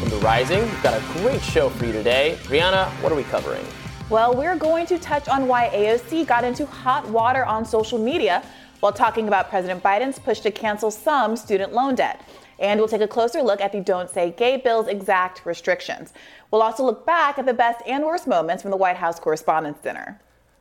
welcome to Rising. We've got a great show for you today. Briahna, what are we covering? Well, we're going to touch on why AOC got into hot water on social media while talking about President Biden's push to cancel some student loan debt. And we'll take a closer look at the Don't Say Gay bill's exact restrictions. We'll also look back at the best and worst moments from the White House Correspondents' Dinner.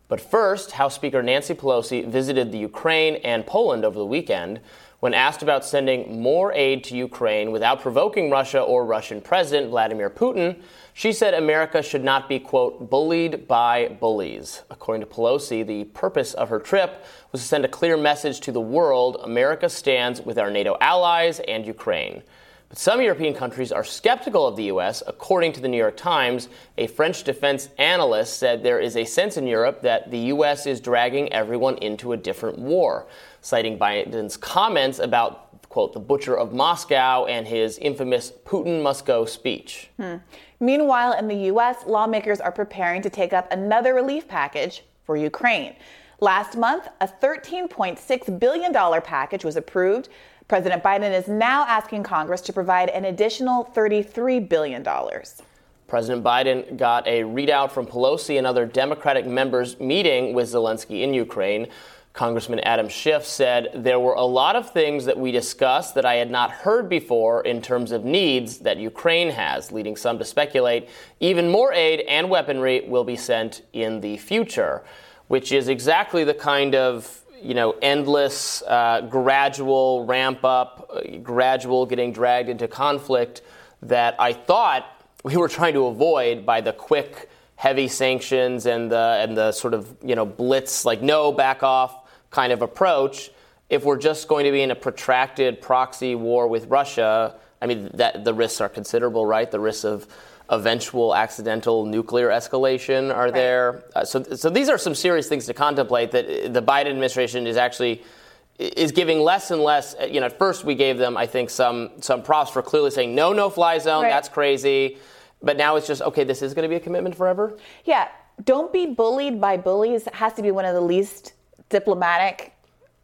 But first, House Speaker Nancy Pelosi visited the Ukraine and Poland over the weekend. When asked about sending more aid to Ukraine without provoking Russia or Russian President Vladimir Putin, she said America should not be, quote, bullied by bullies. According to Pelosi, the purpose of her trip was to send a clear message to the world America stands with our NATO allies and Ukraine. But some European countries are skeptical of the U.S. According to the New York Times, a French defense analyst said there is a sense in Europe that the U.S. is dragging everyone into a different war, citing Biden's comments about, quote, the butcher of Moscow and his infamous Putin must go speech. Hmm. Meanwhile, in the U.S., lawmakers are preparing to take up another relief package for Ukraine. Last month, a $13.6 billion package was approved President Biden is now asking Congress to provide an additional $33 billion. President Biden got a readout from Pelosi and other Democratic members meeting with Zelensky in Ukraine. Congressman Adam Schiff said there were a lot of things that we discussed that I had not heard before in terms of needs that Ukraine has, leading some to speculate even more aid and weaponry will be sent in the future, which is exactly the kind of you know, endless, uh, gradual ramp up, uh, gradual getting dragged into conflict that I thought we were trying to avoid by the quick, heavy sanctions and the and the sort of you know blitz, like no back off kind of approach. If we're just going to be in a protracted proxy war with Russia, I mean that the risks are considerable, right? The risks of eventual accidental nuclear escalation are right. there. Uh, so, so these are some serious things to contemplate that the Biden administration is actually is giving less and less. Uh, you know, at first we gave them, I think, some some props for clearly saying no, no fly zone. Right. That's crazy. But now it's just okay. This is going to be a commitment forever. Yeah, don't be bullied by bullies. It has to be one of the least diplomatic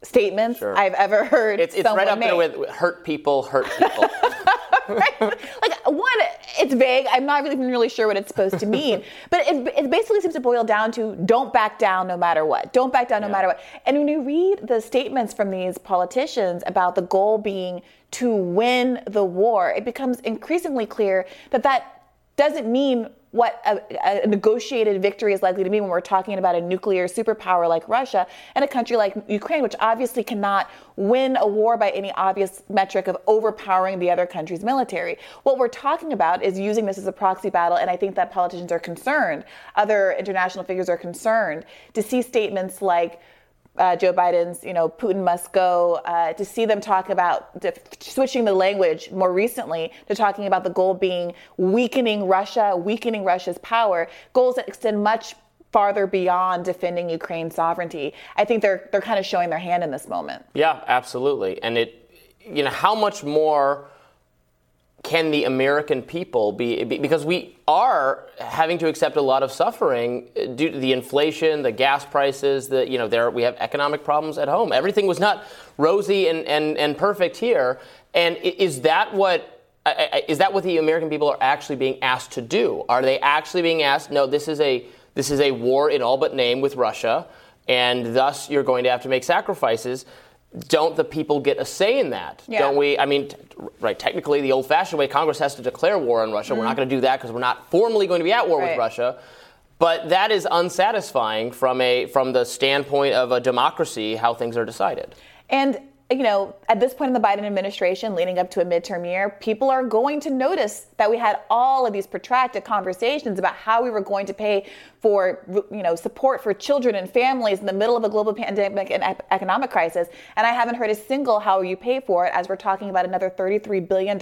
statements sure. I've ever heard. It's, it's right up made. there with hurt people, hurt people. right? Like one, it's vague. I'm not even really sure what it's supposed to mean. but it, it, basically seems to boil down to don't back down no matter what. Don't back down no yeah. matter what. And when you read the statements from these politicians about the goal being to win the war, it becomes increasingly clear that that doesn't mean what a, a, negotiated victory is likely to mean when we're talking about a nuclear superpower like Russia and a country like Ukraine, which obviously cannot win a war by any obvious metric of overpowering the other country's military. What we're talking about is using this as a proxy battle, and I think that politicians are concerned, other international figures are concerned to see statements like, uh, Joe Biden's, you know, Putin must go, uh, to see them talk about switching the language more recently to talking about the goal being weakening Russia, weakening Russia's power, goals that extend much farther beyond defending Ukraine's sovereignty. I think they're they're kind of showing their hand in this moment. Yeah, absolutely. And it, you know, how much more can the American people be, because we are having to accept a lot of suffering uh, due to the inflation, the gas prices, the you know there we have economic problems at home. Everything was not rosy and and, and perfect here. And is that what is that what the American people are actually being asked to do? Are they actually being asked? No, this is a this is a war in all but name with Russia, and thus you're going to have to make sacrifices don't the people get a say in that? Yeah. Don't we? I mean, t- right, technically, the old fashioned way, Congress has to declare war on Russia. Mm-hmm. We're not mm-hmm. going to do that because we're not formally going to be at war right. with Russia. But that is unsatisfying from a from the standpoint of a democracy, how things are decided. And you know, at this point in the Biden administration, leading up to a midterm year, people are going to notice that we had all of these protracted conversations about how we were going to pay for, you know, support for children and families in the middle of a global pandemic and economic crisis. And I haven't heard a single how you pay for it as we're talking about another $33 billion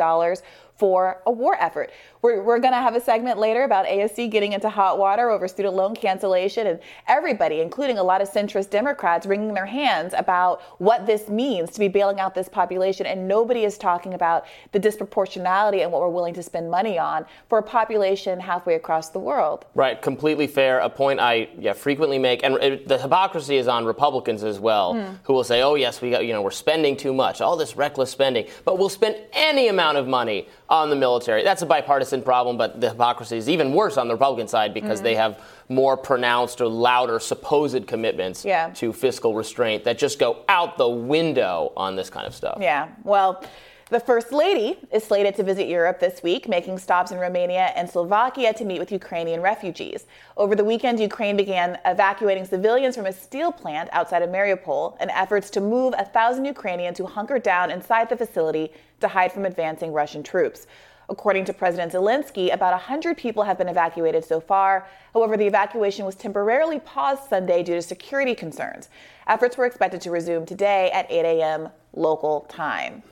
for a war effort. we're, we're going to have a segment later about AOC getting into hot water over student loan cancellation and everybody, including a lot of centrist Democrats, wringing their hands about what this means to be bailing out this population. And nobody is talking about the disproportionality and what we're willing to spend money on for a population halfway across the world. Right, completely fair. A point I yeah, frequently make, and it, the hypocrisy is on Republicans as well, mm. who will say, "Oh yes, we got you know we're spending too much, all this reckless spending, but we'll spend any amount of money on the military." That's a bipartisan problem, but the hypocrisy is even worse on the Republican side because mm. they have more pronounced or louder supposed commitments yeah. to fiscal restraint that just go out the window on this kind of stuff. Yeah. Well. The First Lady is slated to visit Europe this week, making stops in Romania and Slovakia to meet with Ukrainian refugees. Over the weekend, Ukraine began evacuating civilians from a steel plant outside of Mariupol in efforts to move a thousand Ukrainians who hunkered down inside the facility to hide from advancing Russian troops. According to President Zelensky, about 100 people have been evacuated so far. However, the evacuation was temporarily paused Sunday due to security concerns. Efforts were expected to resume today at 8 a.m. local time.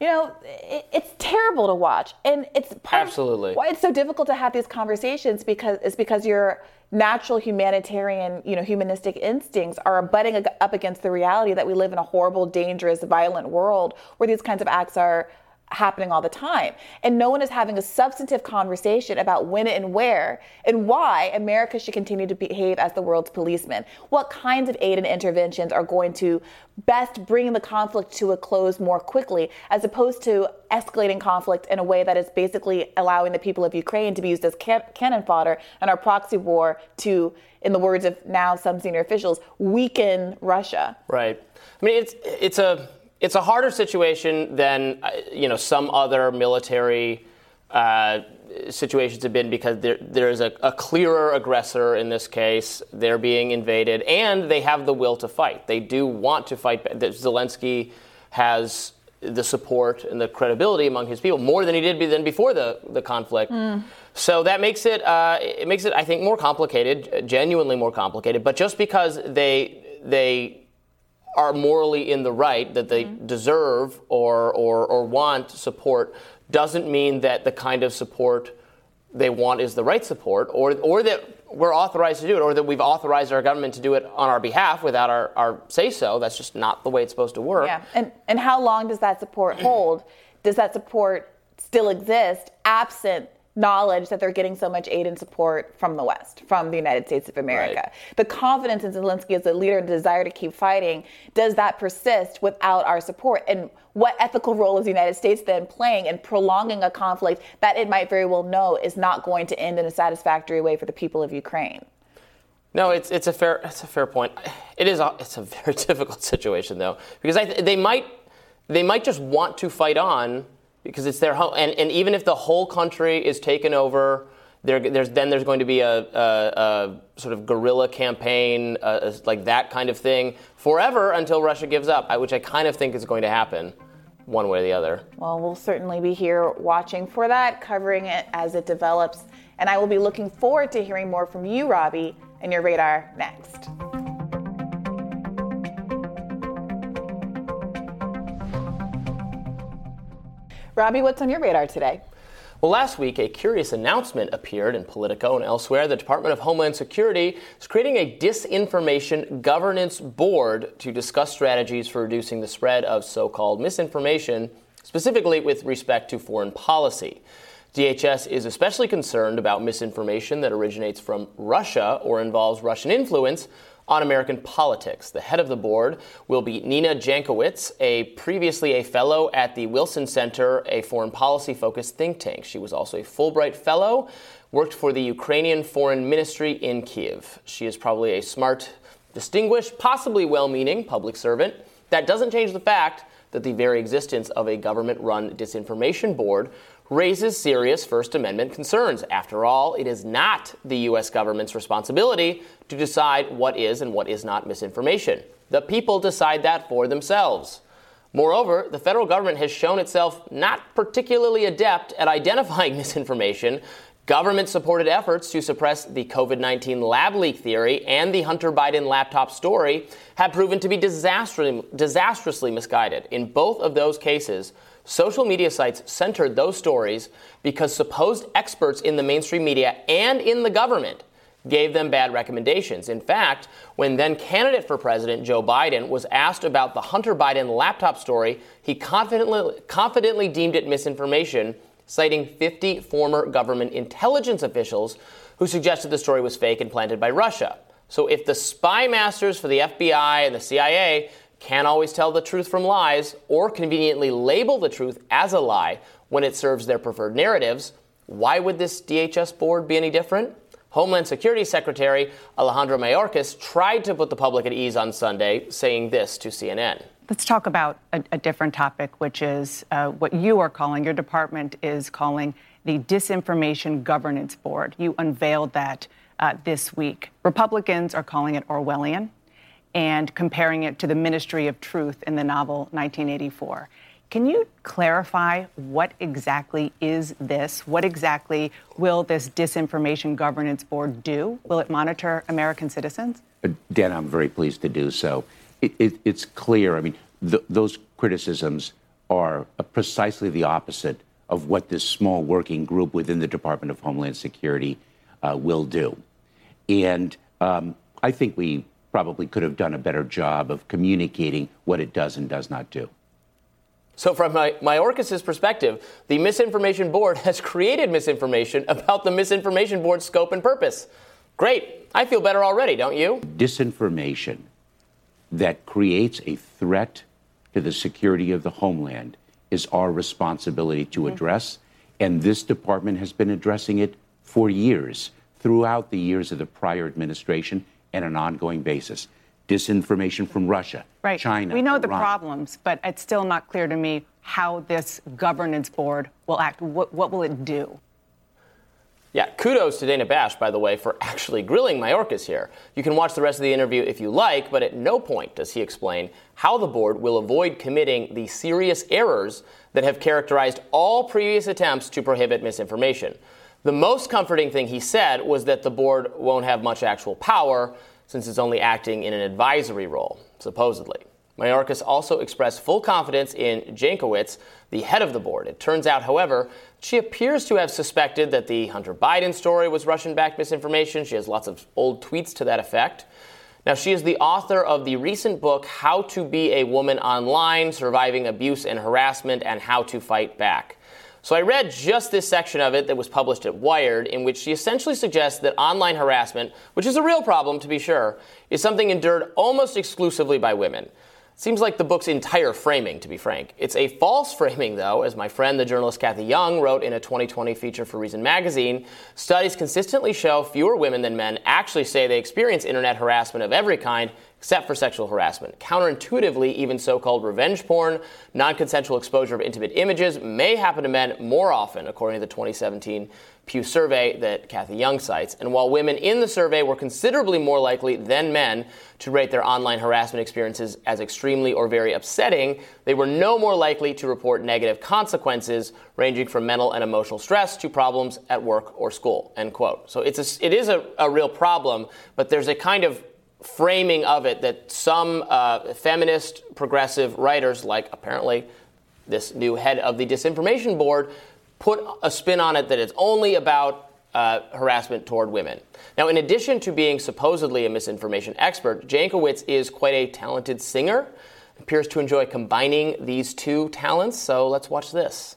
You know, it, it's terrible to watch, and it's part absolutely why it's so difficult to have these conversations because it's because your natural humanitarian, you know, humanistic instincts are butting up against the reality that we live in a horrible, dangerous, violent world where these kinds of acts are happening all the time. And no one is having a substantive conversation about when and where and why America should continue to behave as the world's policeman. What kinds of aid and interventions are going to best bring the conflict to a close more quickly, as opposed to escalating conflict in a way that is basically allowing the people of Ukraine to be used as can- cannon fodder and our proxy war to, in the words of now some senior officials, weaken Russia. Right. I mean, it's it's a it's a harder situation than uh, you know some other military uh, situations have been because there, there's a, a, clearer aggressor in this case. They're being invaded, and they have the will to fight. They do want to fight. Zelensky has the support and the credibility among his people more than he did than before the, the conflict. Mm. So that makes it uh, it makes it I think more complicated, genuinely more complicated. But just because they they are morally in the right, that they mm-hmm. deserve or, or, or want support, doesn't mean that the kind of support they want is the right support, or, or that we're authorized to do it, or that we've authorized our government to do it on our behalf without our, our say so. That's just not the way it's supposed to work. Yeah. And, and how long does that support hold? does that support still exist absent knowledge that they're getting so much aid and support from the West, from the United States of America. Right. The confidence in Zelensky as a leader and desire to keep fighting, does that persist without our support? And what ethical role is the United States then playing in prolonging a conflict that it might very well know is not going to end in a satisfactory way for the people of Ukraine? No, it's, it's a fair it's a fair point. It is a, it's a very difficult situation though because I, they might they might just want to fight on because it's their home. And, and even if the whole country is taken over, there, there's, then there's going to be a, a, a sort of guerrilla campaign, uh, like that kind of thing, forever until Russia gives up, which I kind of think is going to happen one way or the other. Well, we'll certainly be here watching for that, covering it as it develops. And I will be looking forward to hearing more from you, Robby, and your radar next. Robby, what's on your radar today? Well, last week, a curious announcement appeared in Politico and elsewhere. The Department of Homeland Security is creating a disinformation governance board to discuss strategies for reducing the spread of so called misinformation, specifically with respect to foreign policy. DHS is especially concerned about misinformation that originates from Russia or involves Russian influence on American politics. The head of the board will be Nina Jankowicz, a previously a fellow at the Wilson Center, a foreign policy focused think tank. She was also a Fulbright fellow, worked for the Ukrainian Foreign Ministry in Kiev. She is probably a smart, distinguished, possibly well meaning public servant. That doesn't change the fact that the very existence of a government run disinformation board raises serious First Amendment concerns. After all, it is not the U.S. government's responsibility to decide what is and what is not misinformation. The people decide that for themselves. Moreover, the federal government has shown itself not particularly adept at identifying misinformation Government supported efforts to suppress the COVID 19 lab leak theory and the Hunter Biden laptop story have proven to be disastrously, disastrously misguided. In both of those cases, social media sites centered those stories because supposed experts in the mainstream media and in the government gave them bad recommendations. In fact, when then candidate for president Joe Biden was asked about the Hunter Biden laptop story, he confidently, confidently deemed it misinformation citing 50 former government intelligence officials who suggested the story was fake and planted by Russia. So if the spy masters for the FBI and the CIA can't always tell the truth from lies or conveniently label the truth as a lie when it serves their preferred narratives, why would this DHS board be any different? Homeland Security Secretary Alejandro Mayorkas tried to put the public at ease on Sunday, saying this to CNN. Let's talk about a, a different topic, which is uh, what you are calling, your department is calling the Disinformation Governance Board. You unveiled that uh, this week. Republicans are calling it Orwellian and comparing it to the Ministry of Truth in the novel 1984. Can you clarify what exactly is this? What exactly will this Disinformation Governance Board do? Will it monitor American citizens? Uh, Dan, I'm very pleased to do so it, it, it's clear. I mean, th- those criticisms are precisely the opposite of what this small working group within the Department of Homeland Security uh, will do. And um, I think we probably could have done a better job of communicating what it does and does not do. So, from my, Mayorkas's perspective, the Misinformation Board has created misinformation about the Misinformation Board's scope and purpose. Great. I feel better already, don't you? Disinformation that creates a threat to the security of the homeland is our responsibility to mm-hmm. address. And this department has been addressing it for years, throughout the years of the prior administration, and an ongoing basis. Disinformation from Russia, right. China. We know Iran. the problems, but it's still not clear to me how this governance board will act. What, what will it do? Yeah, kudos to Dana Bash, by the way, for actually grilling Mayorkas here. You can watch the rest of the interview if you like, but at no point does he explain how the board will avoid committing the serious errors that have characterized all previous attempts to prohibit misinformation. The most comforting thing he said was that the board won't have much actual power since it's only acting in an advisory role, supposedly. Mayorkas also expressed full confidence in Jankowicz, the head of the board. It turns out, however, she appears to have suspected that the Hunter Biden story was Russian backed misinformation. She has lots of old tweets to that effect. Now, she is the author of the recent book, How to Be a Woman Online Surviving Abuse and Harassment and How to Fight Back. So I read just this section of it that was published at Wired, in which she essentially suggests that online harassment, which is a real problem to be sure, is something endured almost exclusively by women. Seems like the book's entire framing, to be frank. It's a false framing, though, as my friend, the journalist Cathy Young, wrote in a 2020 feature for Reason magazine. Studies consistently show fewer women than men actually say they experience internet harassment of every kind, except for sexual harassment. Counterintuitively, even so called revenge porn, non consensual exposure of intimate images may happen to men more often, according to the 2017 Pew survey that Cathy Young cites. And while women in the survey were considerably more likely than men to rate their online harassment experiences as extremely or very upsetting, they were no more likely to report negative consequences ranging from mental and emotional stress to problems at work or school. End quote. So it's a, it is a, a real problem, but there's a kind of framing of it that some uh, feminist progressive writers, like apparently this new head of the disinformation board, put a spin on it that it's only about uh, harassment toward women. Now, in addition to being supposedly a misinformation expert, Jankowicz is quite a talented singer, appears to enjoy combining these two talents. So let's watch this.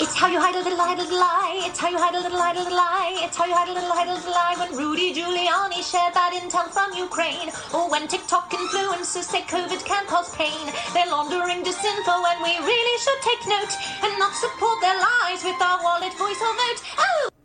It's how you hide a little, hide a little lie. It's how you hide a little, hide a little lie. It's how you hide a little, hide a little lie. When Rudy Giuliani shared that intel from Ukraine, or when TikTok influencers say COVID can cause pain, they're laundering disinfo, and we really should take note and not support their lies with our wallet, voice, or vote. Oh.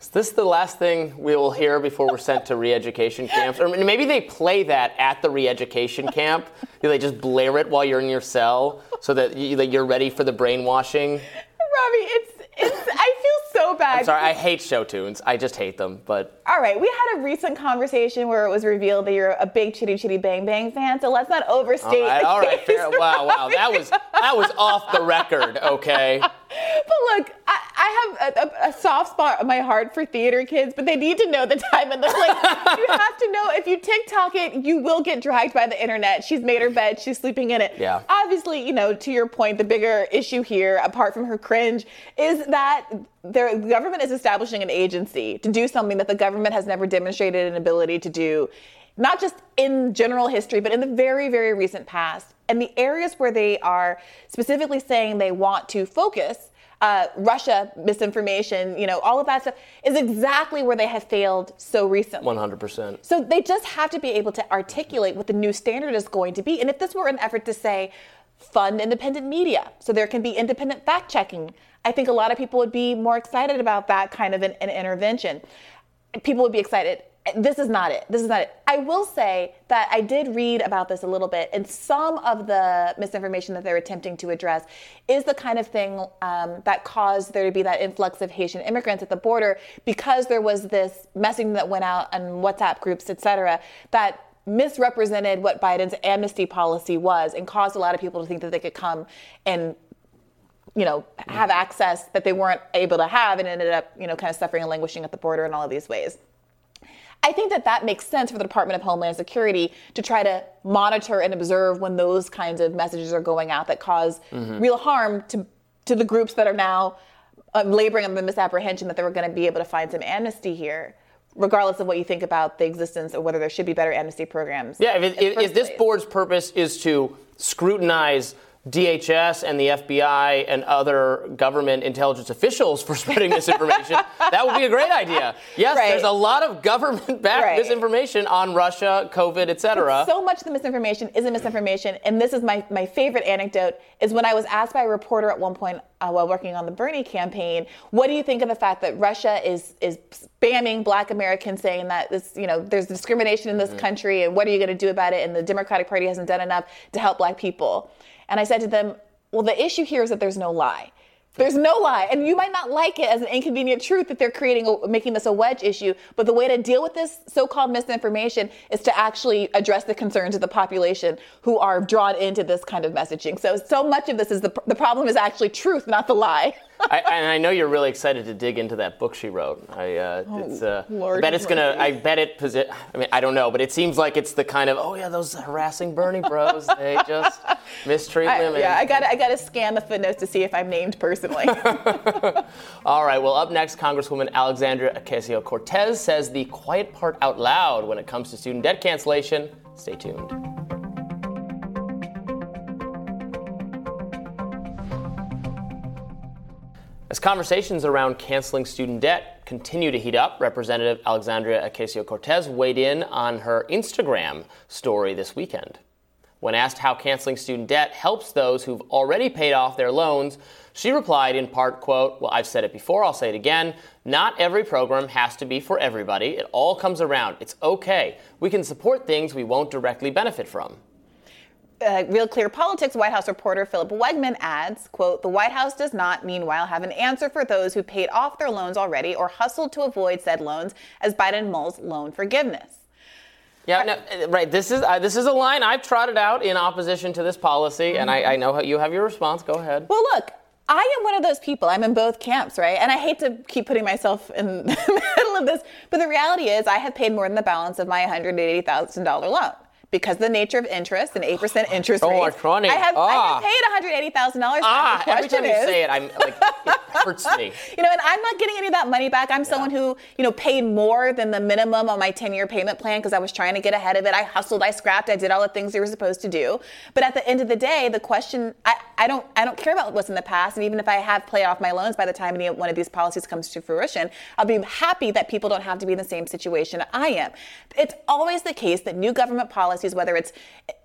Is this the last thing we will hear before we're sent to re-education camps? Or maybe they play that at the re-education camp. they just blare it while you're in your cell so that, you, that you're ready for the brainwashing. Robby, it's, it's I feel so bad I'm sorry, I hate show tunes. I just hate them. But all right, we had a recent conversation where it was revealed that you're a big Chitty Chitty Bang Bang fan. So let's not overstate. All right, all right fair. Wow, wow, that was that was off the record. Okay. But look, I, I have a, a, a, soft spot in my heart for theater kids, but they need to know the time and the like. you have to know if you TikTok it, you will get dragged by the internet. She's made her bed, she's sleeping in it. Yeah. Obviously, you know, to your point, the bigger issue here, apart from her cringe, is that the government is establishing an agency to do something that the government has never demonstrated an ability to do not just in general history, but in the very, very recent past. And the areas where they are specifically saying they want to focus, uh, Russia misinformation, you know, all of that stuff is exactly where they have failed so recently. 100%. So they just have to be able to articulate what the new standard is going to be. And if this were an effort to say, fund independent media so there can be independent fact checking, I think a lot of people would be more excited about that kind of an, an intervention. People would be excited this is not it. This is not it. I will say that I did read about this a little bit, and some of the misinformation that they're attempting to address is the kind of thing um, that caused there to be that influx of Haitian immigrants at the border because there was this messaging that went out on WhatsApp groups, et cetera, that misrepresented what Biden's amnesty policy was and caused a lot of people to think that they could come and you know, have access that they weren't able to have and ended up, you know, kind of suffering and languishing at the border in all of these ways. I think that that makes sense for the Department of Homeland Security to try to monitor and observe when those kinds of messages are going out that cause mm-hmm. real harm to to the groups that are now um, laboring under the misapprehension that they were going to be able to find some amnesty here regardless of what you think about the existence or whether there should be better amnesty programs. Yeah, if, it, if this board's purpose is to scrutinize DHS and the FBI and other government intelligence officials for spreading misinformation, that would be a great idea. Yes, right. there's a lot of government-backed right. misinformation on Russia, COVID, et etc. So much of the misinformation isn't misinformation, and this is my, my favorite anecdote, is when I was asked by a reporter at one point uh, while working on the Bernie campaign, what do you think of the fact that Russia is is spamming black Americans saying that this, you know, there's discrimination in this mm-hmm. country and what are you going to do about it? And the Democratic Party hasn't done enough to help black people. And I said to them, well, the issue here is that there's no lie. There's no lie. And you might not like it as an inconvenient truth that they're creating, a, making this a wedge issue. But the way to deal with this so called misinformation is to actually address the concerns of the population who are drawn into this kind of messaging. So, so much of this is the, the problem is actually truth, not the lie. I, and I know you're really excited to dig into that book she wrote. I, uh, oh, it's, uh, I bet it's gonna. I bet it. Posi- I mean, I don't know, but it seems like it's the kind of oh yeah, those harassing Bernie bros. they just mistreat I, women. Yeah, I got. I got to scan the footnotes to see if I'm named All right. Well, up next, Congresswoman Alexandria Ocasio Cortez says the quiet part out loud when it comes to student debt cancellation. Stay tuned. As conversations around canceling student debt continue to heat up, Representative Alexandria Ocasio Cortez weighed in on her Instagram story this weekend. When asked how canceling student debt helps those who've already paid off their loans, she replied in part, quote, Well, I've said it before, I'll say it again. Not every program has to be for everybody. It all comes around. It's okay. We can support things we won't directly benefit from uh, Real Clear Politics White House reporter Philip Wegmann adds, quote, the White House does not, meanwhile, have an answer for those who paid off their loans already or hustled to avoid said loans as Biden mulls loan forgiveness. Yeah, no, uh, right. This is uh, this is a line I've trotted out in opposition to this policy, and I, I know how you have your response. Go ahead. Well, look, I am one of those people. I'm in both camps, right? And I hate to keep putting myself in the middle of this, but the reality is I have paid more than the balance of my $180,000 loan because of the nature of interest and 8% interest oh, rates. Funny. I have, ah. I have paid $180,000. Ah, every time you say it, I'm like, it hurts me. You know, and I'm not getting any of that money back. I'm yeah. someone who, you know, paid more than the minimum on my 10 year payment plan because I was trying to get ahead of it. I hustled, I scrapped, I did all the things you were supposed to do. But at the end of the day, the question, I, I don't, I don't care about what's in the past. And even if I have paid off my loans by the time any one of these policies comes to fruition, I'll be happy that people don't have to be in the same situation I am. It's always the case that new government policies, whether it's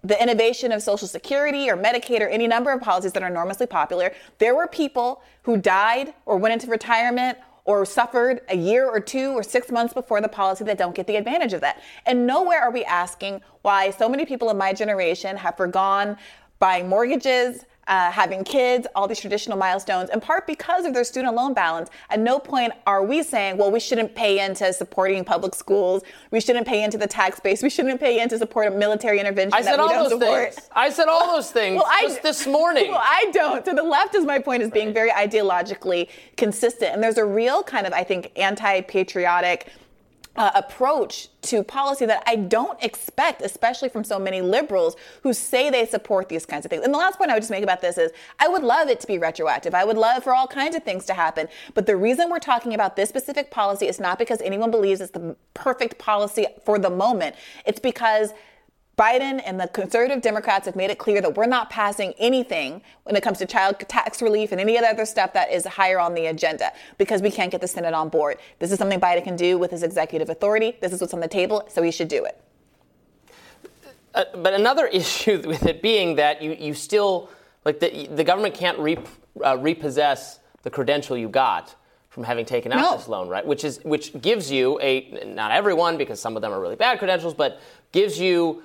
the innovation of Social Security or Medicaid or any number of policies that are enormously popular, there were people who died or went into retirement or suffered a year or two or six months before the policy that don't get the advantage of that. And nowhere are we asking why so many people in my generation have forgone buying mortgages, uh, having kids, all these traditional milestones, in part because of their student loan balance. At no point are we saying, well, we shouldn't pay into supporting public schools, we shouldn't pay into the tax base, we shouldn't pay into support of military intervention. I said all those support. things. I said all those things Well, I- this morning. Well, I don't. So the left is my point is being very ideologically consistent, and there's a real kind of I think anti-patriotic. Uh, approach to policy that I don't expect, especially from so many liberals who say they support these kinds of things. And the last point I would just make about this is I would love it to be retroactive. I would love for all kinds of things to happen. But the reason we're talking about this specific policy is not because anyone believes it's the perfect policy for the moment. It's because Biden and the conservative Democrats have made it clear that we're not passing anything when it comes to child tax relief and any other stuff that is higher on the agenda because we can't get the Senate on board. This is something Biden can do with his executive authority. This is what's on the table, so he should do it. Uh, but another issue with it being that you, you still like the, the government can't re, uh, repossess the credential you got from having taken out No. this loan, right? Which is which gives you a not everyone because some of them are really bad credentials, but gives you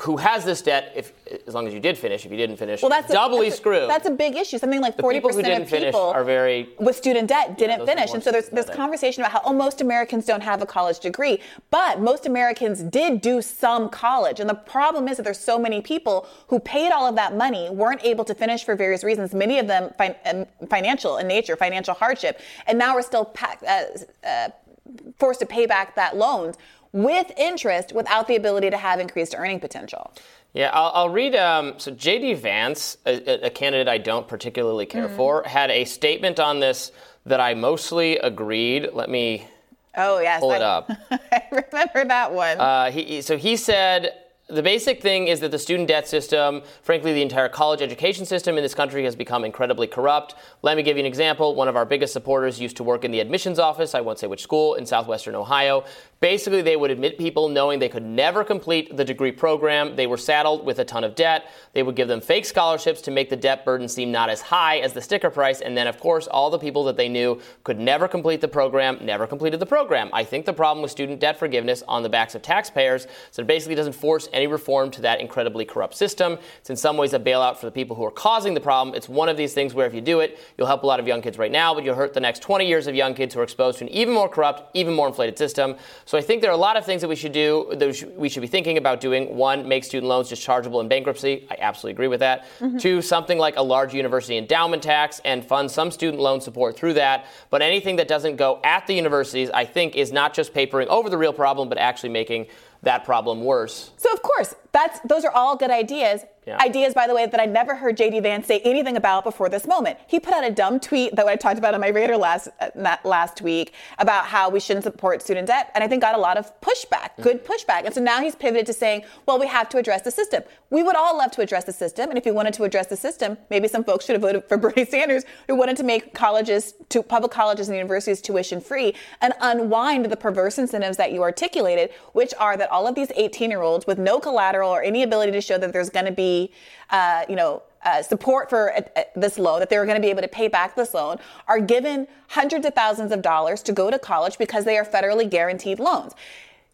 who has this debt if as long as you did finish. If you didn't finish, Well, that's a- doubly that's a, screwed. That's a big issue. Something like forty people who percent didn't of finish people are very with student debt didn't are finish, and so there's this conversation about how oh most Americans don't have a college degree, but most Americans did do some college, and the problem is that there's so many people who paid all of that money weren't able to finish for various reasons. Many of them fin- um, financial in nature, financial hardship, and now we're still. Uh, uh, forced to pay back that loans with interest without the ability to have increased earning potential. Yeah, I'll, I'll read. Um, so J.D. Vance, a, a candidate I don't particularly care Mm. for, had a statement on this that I mostly agreed. Let me Oh yes, pull it I- up. I remember that one. Uh, he- so he said the basic thing is that the student debt system, frankly, the entire college education system in this country has become incredibly corrupt. Let me give you an example. One of our biggest supporters used to work in the admissions office, I won't say which school, in southwestern Ohio. Basically, they would admit people knowing they could never complete the degree program. They were saddled with a ton of debt. They would give them fake scholarships to make the debt burden seem not as high as the sticker price. And then, of course, all the people that they knew could never complete the program never completed the program. I think the problem with student debt forgiveness on the backs of taxpayers that it basically doesn't force any reform to that incredibly corrupt system. It's in some ways a bailout for the people who are causing the problem. It's one of these things where if you do it, you'll help a lot of young kids right now, but you'll hurt the next 20 years of young kids who are exposed to an even more corrupt, even more inflated system. So I think there are a lot of things that we should do, that we should- be thinking about doing. One, make student loans dischargeable in bankruptcy. I absolutely agree with that. Mm-hmm. Two, something like a large university endowment tax and fund some student loan support through that. But anything that doesn't go at the universities, I think, is not just papering over the real problem, but actually making that problem worse. So of course, that's those are all good ideas. Yeah. Ideas, by the way, that I never heard JD Vance say anything about before this moment. He put out a dumb tweet that I talked about on my radar last uh, last week about how we shouldn't support student debt, and I think got a lot of pushback, good pushback. And so now he's pivoted to saying, well, we have to address the system. We would all love to address the system, and if you wanted to address the system, maybe some folks should have voted for Bernie Sanders, who wanted to make colleges, to public colleges and universities tuition free, and unwind the perverse incentives that you articulated, which are that all of these 18 year olds with no collateral or any ability to show that there's going to be, uh, you know, uh, support for uh, uh, this loan, that they're going to be able to pay back this loan, are given hundreds of thousands of dollars to go to college because they are federally guaranteed loans.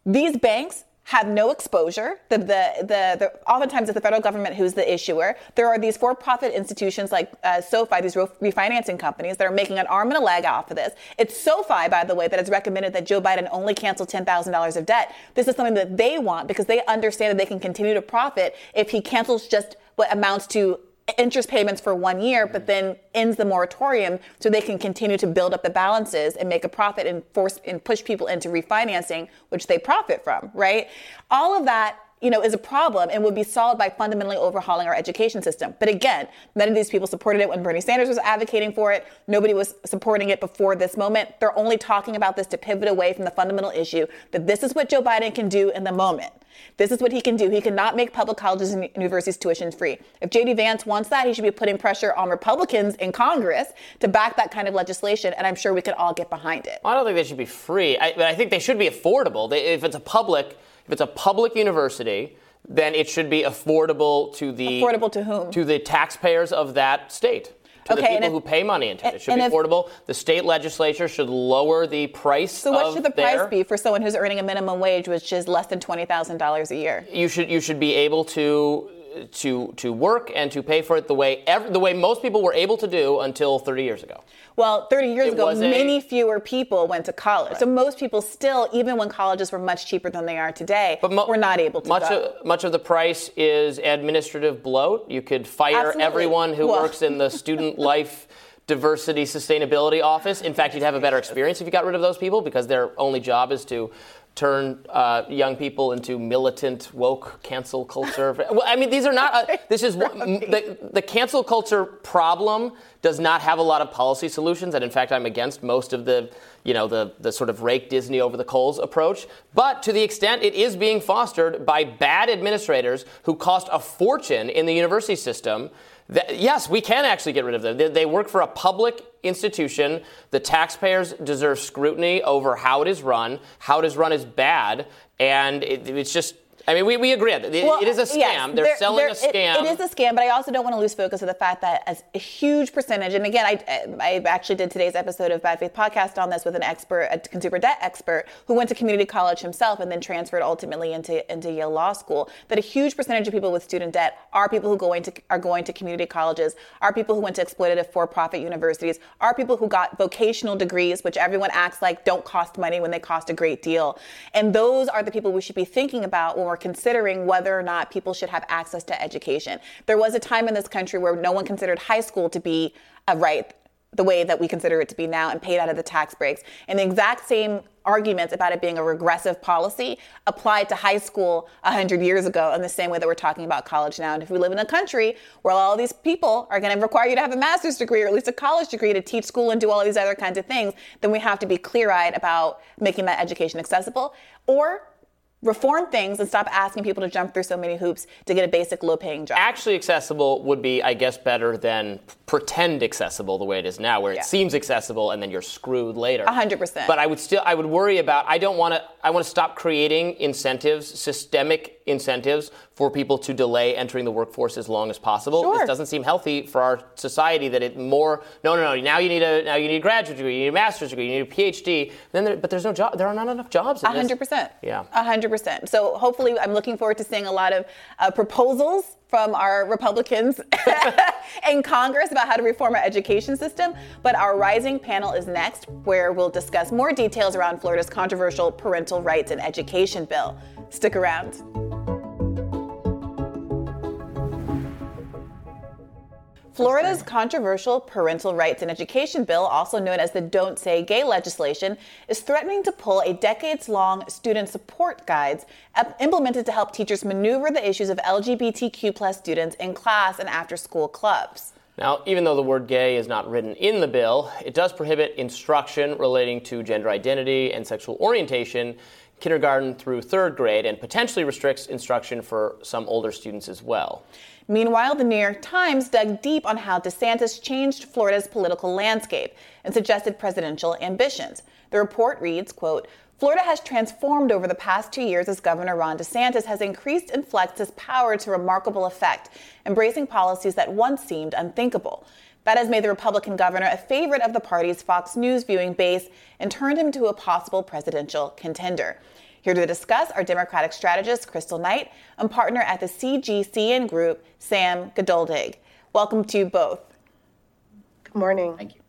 These banks have no exposure. The, the, the, the, oftentimes it's the federal government who's the issuer. There are these for-profit institutions like uh, SoFi, these refinancing companies that are making an arm and a leg off of this. It's SoFi, by the way, that has recommended that Joe Biden only cancel $10,000 of debt. This is something that they want because they understand that they can continue to profit if he cancels just what amounts to interest payments for one year, but then ends the moratorium so they can continue to build up the balances and make a profit and force and push people into refinancing, which they profit from, right? All of that you know, is a problem and would be solved by fundamentally overhauling our education system. But again, none of these people supported it when Bernie Sanders was advocating for it. Nobody was supporting it before this moment. They're only talking about this to pivot away from the fundamental issue that this is what Joe Biden can do in the moment. This is what he can do. He cannot make public colleges and universities tuition free. If JD Vance wants that, he should be putting pressure on Republicans in Congress to back that kind of legislation, and I'm sure we could all get behind it. I don't think they should be free. I, but I think they should be affordable. They, if it's a public, if it's a public university, then it should be affordable to the Affordable to whom? To the taxpayers of that state. To the Okay, and people if- who pay money into it. It should be if- affordable. The state legislature should lower the price. So what should the their- price be for someone who's earning a minimum wage, which is less than twenty thousand dollars a year? You should you should be able to to to work and to pay for it the way the way most people were able to do until 30 years ago. Well, 30 years It ago, was a- many fewer people went to college. So most people still, even when colleges were much cheaper than they are today, mo- were not able to much go. Of, much of the price is administrative bloat. You could fire Absolutely. everyone who Well- works in the student life diversity sustainability office. In fact, you'd have a better experience if you got rid of those people because their only job is to turn uh, young people into militant woke cancel culture. well, I mean, these are not. Uh, this is the the cancel culture problem does not have a lot of policy solutions, and in fact, I'm against most of the you know the the sort of rake Disney over the coals approach. But to the extent it is being fostered by bad administrators who cost a fortune in the university system. That, yes, we can actually get rid of them. They, they work for a public institution. The taxpayers deserve scrutiny over how it is run. How it is run is bad, and it, it's just. I mean, we, we agree. It, Well, it is a scam. yes, They're there- selling there- a it- scam. it is a scam, but I also don't want to lose focus of the fact that as a huge percentage, and again, I, I actually did today's episode of Bad Faith Podcast on this with an expert, a consumer debt expert, who went to community college himself and then transferred ultimately into, into Yale Law School. That a huge percentage of people with student debt are people who going to are going to community colleges, are people who went to exploitative for-profit universities, are people who got vocational degrees, which everyone acts like don't cost money when they cost a great deal. And those are the people we should be thinking about when we're considering whether or not people should have access to education. There was a time in this country where no one considered high school to be a right the way that we consider it to be now and paid out of the tax breaks. And the exact same arguments about it being a regressive policy applied to high school 100 years ago in the same way that we're talking about college now. And if we live in a country where all these people are going to require you to have a master's degree or at least a college degree to teach school and do all these other kinds of things, then we have to be clear-eyed about making that education accessible or reform things and stop asking people to jump through so many hoops to get a basic low-paying job. Actually accessible would be, I guess, better than pretend accessible the way it is now, where Yeah. it seems accessible and then you're screwed later. A hundred percent. But I would still, I would worry about. I don't want to. I want to stop creating incentives, systemic incentives for people to delay entering the workforce as long as possible. Sure. This doesn't seem healthy for our society. That it more. No, no, no. Now you need a. Now you need a graduate degree. You need a master's degree. You need a PhD. Then, there, but there's no job. There are not enough jobs. A hundred percent. Yeah. A hundred percent. So hopefully, I'm looking forward to seeing a lot of uh, proposals from our Republicans in Congress about how to reform our education system. But our rising panel is next, where we'll discuss more details around Florida's controversial parental rights and education bill. Stick around. Florida's controversial parental rights and education bill, also known as the Don't Say Gay legislation, is threatening to pull a decades long student support guides implemented to help teachers maneuver the issues of LGBTQ plus students in class and after school clubs. Now, even though the word gay is not written in the bill, it does prohibit instruction relating to gender identity and sexual orientation, kindergarten through third grade, and potentially restricts instruction for some older students as well. Meanwhile, the New York Times dug deep on how DeSantis changed Florida's political landscape and suggested presidential ambitions. The report reads, quote, Florida has transformed over the past two years as Governor Ron DeSantis has increased and flexed his power to remarkable effect, embracing policies that once seemed unthinkable. That has made the Republican governor a favorite of the party's Fox News viewing base and turned him into a possible presidential contender. Here to discuss our Democratic strategist, Crystal Knight, and partner at the CGCN Group, Sam Geduldig. Welcome to you both. Good morning. Thank you.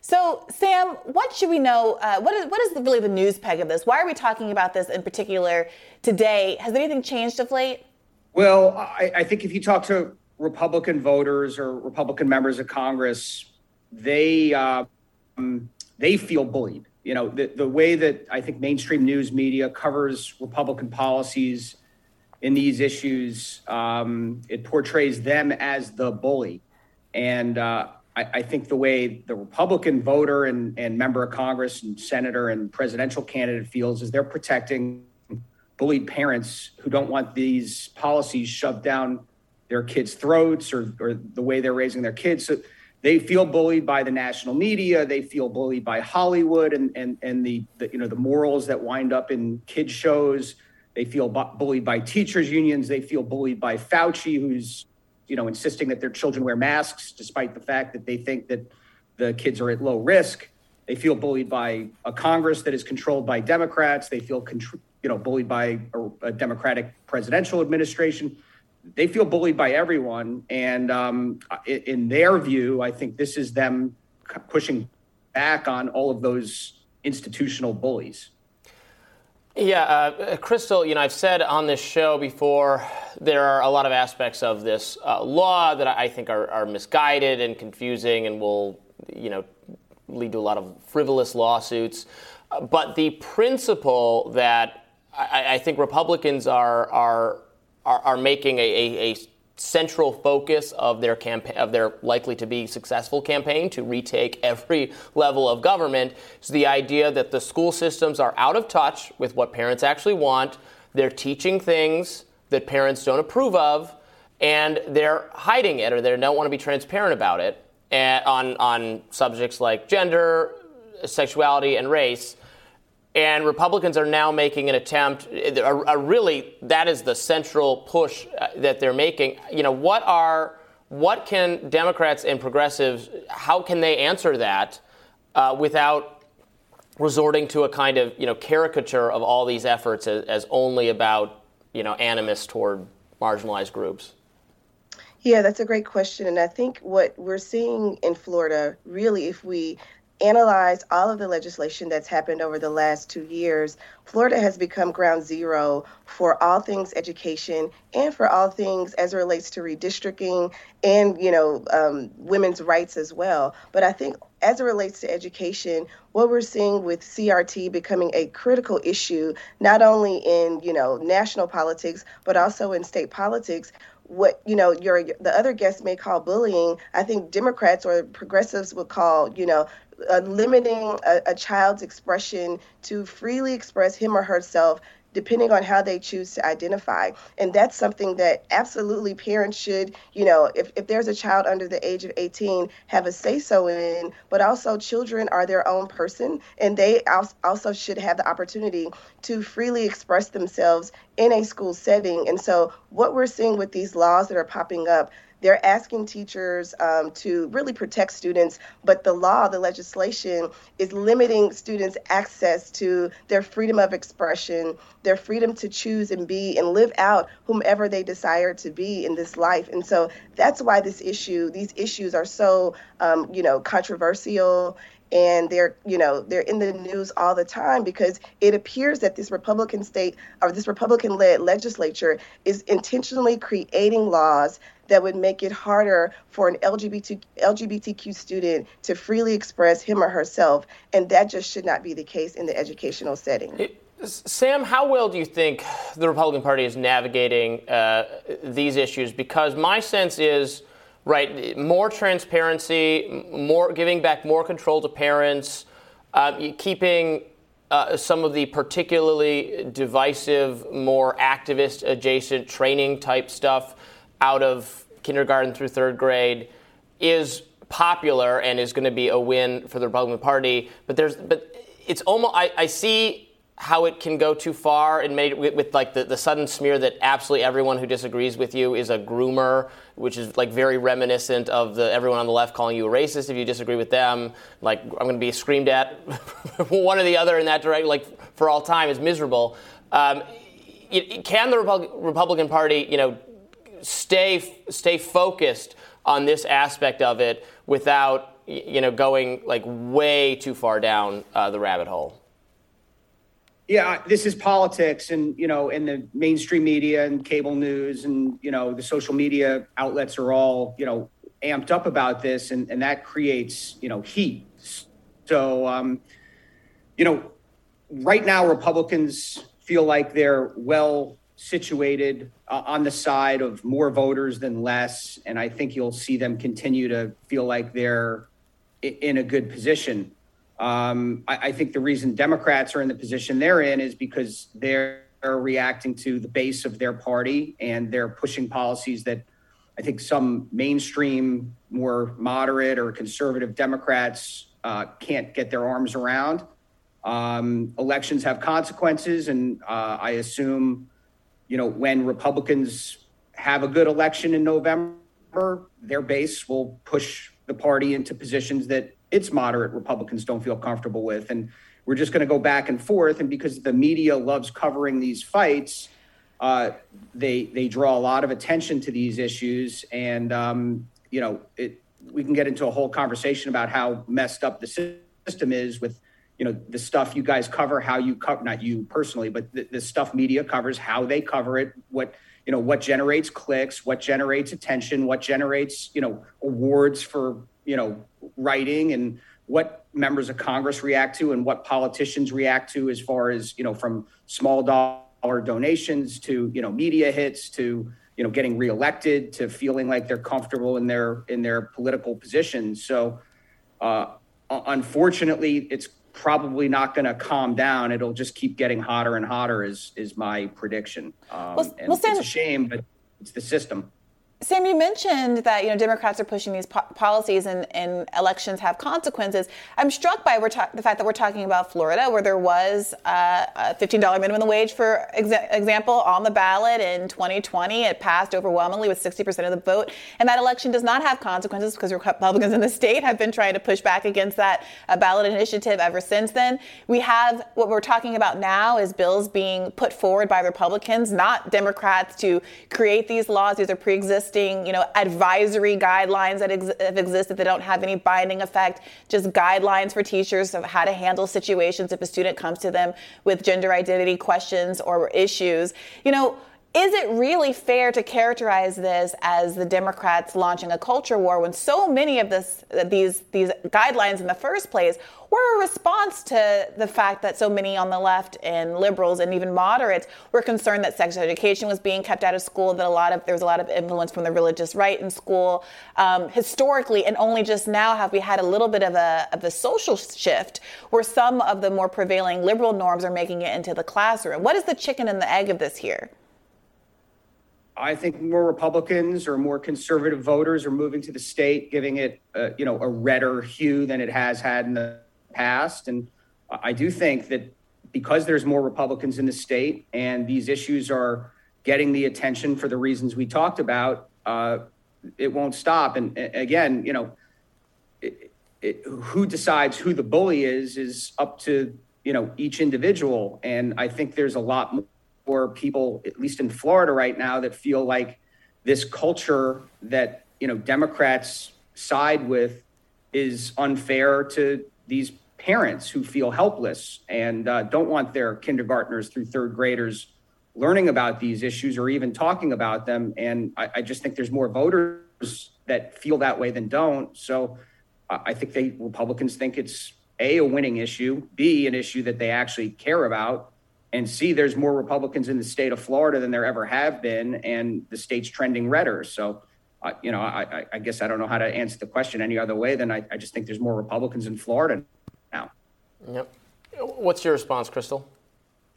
So, Sam, what should we know? Uh, what is what is really the news peg of this? Why are we talking about this in particular today? Has anything changed of late? Well, I, I think if you talk to Republican voters or Republican members of Congress, they um, they feel bullied. You know, the, the way that I think mainstream news media covers Republican policies in these issues, um, it portrays them as the bully. And uh, I, I think the way the Republican voter and, and member of Congress and senator and presidential candidate feels is they're protecting bullied parents who don't want these policies shoved down their kids' throats or, or the way they're raising their kids. So they feel bullied by the national media. They feel bullied by Hollywood and, and, and the, the you know the morals that wind up in kids shows. They feel bu- bullied by teachers unions. They feel bullied by Fauci, who's you know insisting that their children wear masks despite the fact that they think that the kids are at low risk. They feel bullied by a Congress that is controlled by Democrats. They feel contr- you know bullied by a, a Democratic presidential administration they feel bullied by everyone. And um, in their view, I think this is them pushing back on all of those institutional bullies. Yeah, uh, Krystal, you know, I've said on this show before, there are a lot of aspects of this uh, law that I think are, are, misguided and confusing and will, you know, lead to a lot of frivolous lawsuits. But the principle that I, I, think Republicans are, are, are, are making a, a, a central focus of their campaign of their likely to be successful campaign to retake every level of government. Is the idea that the school systems are out of touch with what parents actually want they're teaching things that parents don't approve of and they're hiding it or they don't want to be transparent about it eh, on on subjects like gender sexuality and race and Republicans are now making an attempt. A, a really, that is the central push uh, that they're making. You know, what are what can Democrats and progressives? How can they answer that uh, without resorting to a kind of you know caricature of all these efforts as, as only about you know animus toward marginalized groups? Yeah, that's a great question. And I think what we're seeing in Florida, really, if we analyze all of the legislation that's happened over the last two years, Florida has become ground zero for all things education and for all things as it relates to redistricting and, you know, um, women's rights as well. But I think as it relates to education, what we're seeing with CRT becoming a critical issue, not only in, you know, national politics, but also in state politics, what you know your the other guests may call bullying i think democrats or progressives would call you know uh, limiting a, a child's expression to freely express him or herself depending on how they choose to identify. And that's something that absolutely parents should, you know, if, if there's a child under the age of 18, have a say so in, but also children are their own person and they also should have the opportunity to freely express themselves in a school setting. And so what we're seeing with these laws that are popping up, they're asking teachers um, to really protect students, but the law, the legislation, is limiting students' access to their freedom of expression, their freedom to choose and be and live out whomever they desire to be in this life. And so that's why this issue, these issues are so, um, you know, controversial and they're you know they're in the news all the time because it appears that this republican state or this republican led legislature is intentionally creating laws that would make it harder for an LGBT, LGBTQ student to freely express him or herself. And that just should not be the case in the educational setting. It, Sam, how well do you think the Republican Party is navigating uh, these issues? Because my sense is, right, more transparency, more giving back more control to parents, uh, keeping uh, some of the particularly divisive, more activist adjacent training type stuff out of kindergarten through third grade is popular and is going to be a win for the Republican Party. But there's, but it's almost I, I see how it can go too far and made with, with, like the, the sudden smear that absolutely everyone who disagrees with you is a groomer, which is like very reminiscent of the everyone on the left calling you a racist if you disagree with them. Like I'm going to be screamed at one or the other in that direction, like for all time is miserable. Um, it, can the Republican Party, you know, stay stay focused on this aspect of it without you know going like way too far down uh, the rabbit hole yeah this is politics and you know in the mainstream media and cable news and you know the social media outlets are all you know amped up about this and, and that creates you know heat so um, you know right now republicans feel like they're well situated uh, on the side of more voters than less. And I think you'll see them continue to feel like they're in a good position. Um, I, I, think the reason Democrats are in the position they're in is because they're reacting to the base of their party and they're pushing policies that I think some mainstream, more moderate or conservative Democrats uh, can't get their arms around. Um, elections have consequences, and uh, I assume you know, when Republicans have a good election in November, their base will push the party into positions that its moderate Republicans don't feel comfortable with. And we're just going to go back and forth. And because the media loves covering these fights, uh, they they draw a lot of attention to these issues, and um, you know, it, we can get into a whole conversation about how messed up the system is with you know the stuff you guys cover, how you cover not you personally, but the, the stuff media covers, how they cover it, what you know what generates clicks, what generates attention, what generates you know awards for you know writing and what members of Congress react to and what politicians react to as far as you know from small dollar donations to you know media hits to you know getting reelected to feeling like they're comfortable in their in their political positions. So uh, unfortunately, it's probably not going to calm down. It'll just keep getting hotter and hotter. Is is my prediction. Um, well, and well, Sam, it's a shame, but it's the system. Sam, you mentioned that you know Democrats are pushing these po- policies and, and, elections have consequences. I'm struck by ta- the fact that we're talking about Florida, where there was uh, a $15 minimum wage, for exa- example, on the ballot in 2020. It passed overwhelmingly with 60% of the vote, and that election does not have consequences because Republicans in the state have been trying to push back against that uh, ballot initiative ever since then. We have what we're talking about now is bills being put forward by Republicans, not Democrats, to create these laws. These are pre-existing existing, you know, advisory guidelines that ex- have existed that don't have any binding effect, just guidelines for teachers of how to handle situations if a student comes to them with gender identity questions or issues. You know, is it really fair to characterize this as the Democrats launching a culture war when so many of this, these, these guidelines in the first place were a response to the fact that so many on the left and liberals and even moderates were concerned that sex education was being kept out of school, that a lot of there was a lot of influence from the religious right in school um, historically, and only just now have we had a little bit of a of a social shift where some of the more prevailing liberal norms are making it into the classroom. What is the chicken and the egg of this here? I think more Republicans or more conservative voters are moving to the state, giving it, a, you know, a redder hue than it has had in the past. And I do think that because there's more Republicans in the state and these issues are getting the attention for the reasons we talked about, uh, it won't stop. And again, you know, it, it, who decides who the bully is is up to you know each individual. And I think there's a lot more for people, at least in Florida right now, that feel like this culture that you know Democrats side with is unfair to these parents who feel helpless and uh, don't want their kindergartners through third graders learning about these issues or even talking about them. And I, I just think there's more voters that feel that way than don't. So I think they Republicans think it's a a winning issue, b an issue that they actually care about, and see there's more Republicans in the state of Florida than there ever have been, and the state's trending redder. So, uh, you know, I, I, guess I don't know how to answer the question any other way than I, I just think there's more Republicans in Florida now. Yep. What's your response, Crystal?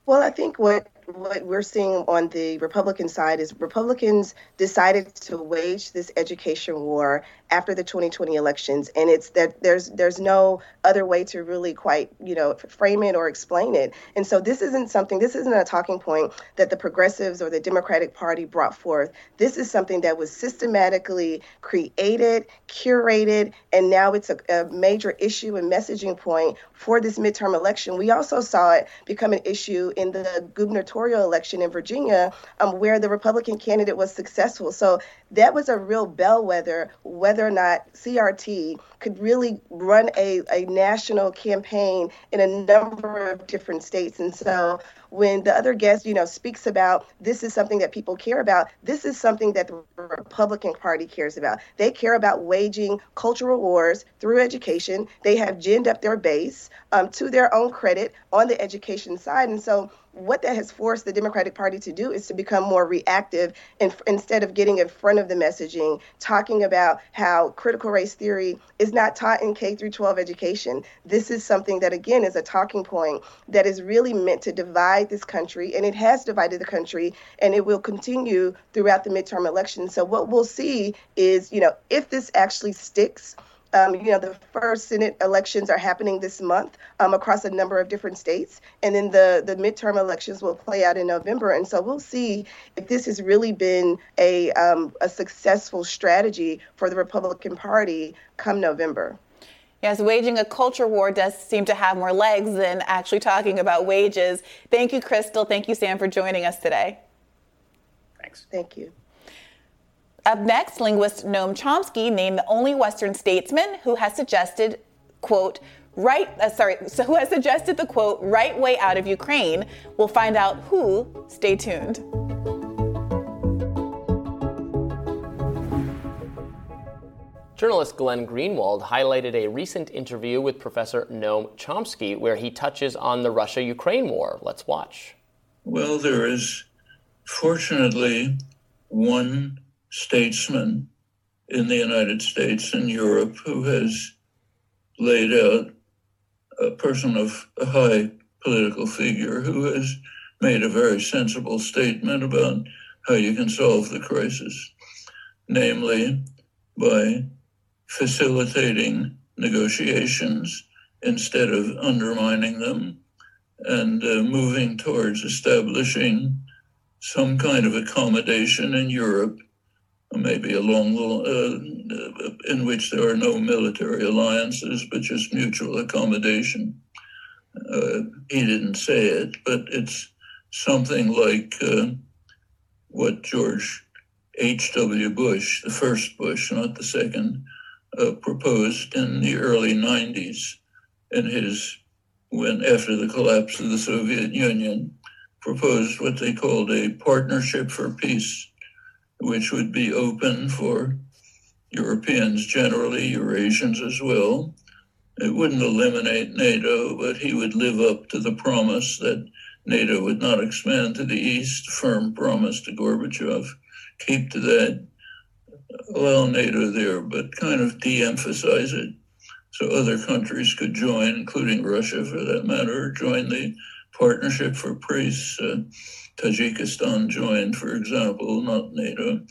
Well, I think what what we're seeing on the Republican side is Republicans decided to wage this education war after the 2020 elections, and it's that there's there's no other way to really quite you know frame it or explain it. And so this isn't something. This isn't a talking point that the progressives or the Democratic Party brought forth. This is something that was systematically created, curated, and now it's a, a major issue and messaging point for this midterm election. We also saw it become an issue in the gubernatorial gubernatorial election in Virginia, um, where the Republican candidate was successful. So that was a real bellwether whether or not CRT could really run a, a national campaign in a number of different states. And so when the other guest, you know, speaks about this is something that people care about, this is something that the Republican Party cares about. They care about waging cultural wars through education. They have ginned up their base um, to their own credit on the education side. And so what that has forced the Democratic Party to do is to become more reactive and instead of getting in front of the messaging, talking about how critical race theory is not taught in K through 12 education. This is something that again is a talking point that is really meant to divide this country and it has divided the country and it will continue throughout the midterm election. So what we'll see is, you know, if this actually sticks, um, you know, the first Senate elections are happening this month um, across a number of different states, and then the the midterm elections will play out in November. And so we'll see if this has really been a um, a successful strategy for the Republican Party come November. Yes, waging a culture war does seem to have more legs than actually talking about wages. Thank you, Crystal. Thank you, Sam, for joining us today. Thanks. Thank you. Up next, linguist Noam Chomsky named the only Western statesman who has suggested, quote, right, uh, sorry, so who has suggested the quote, right way out of Ukraine. We'll find out who. Stay tuned. Journalist Glenn Greenwald highlighted a recent interview with Professor Noam Chomsky where he touches on the Russia Ukraine war. Let's watch. Well, there is fortunately one statesman in the United States and Europe who has laid out a person of a high political figure who has made a very sensible statement about how you can solve the crisis, namely by facilitating negotiations instead of undermining them and uh, moving towards establishing some kind of accommodation in Europe, maybe along the, uh, in which there are no military alliances, but just mutual accommodation. Uh, he didn't say it, but it's something like uh, what George H.W. Bush, the first Bush, not the second, uh, proposed in the early 90s in his when after the collapse of the Soviet Union proposed what they called a partnership for peace which would be open for Europeans generally Eurasians as well it wouldn't eliminate NATO but he would live up to the promise that NATO would not expand to the east firm promise to Gorbachev keep to that allow NATO there, but kind of de emphasize it so other countries could join, including Russia for that matter, join the Partnership for Peace. Uh, Tajikistan joined, for example, not NATO,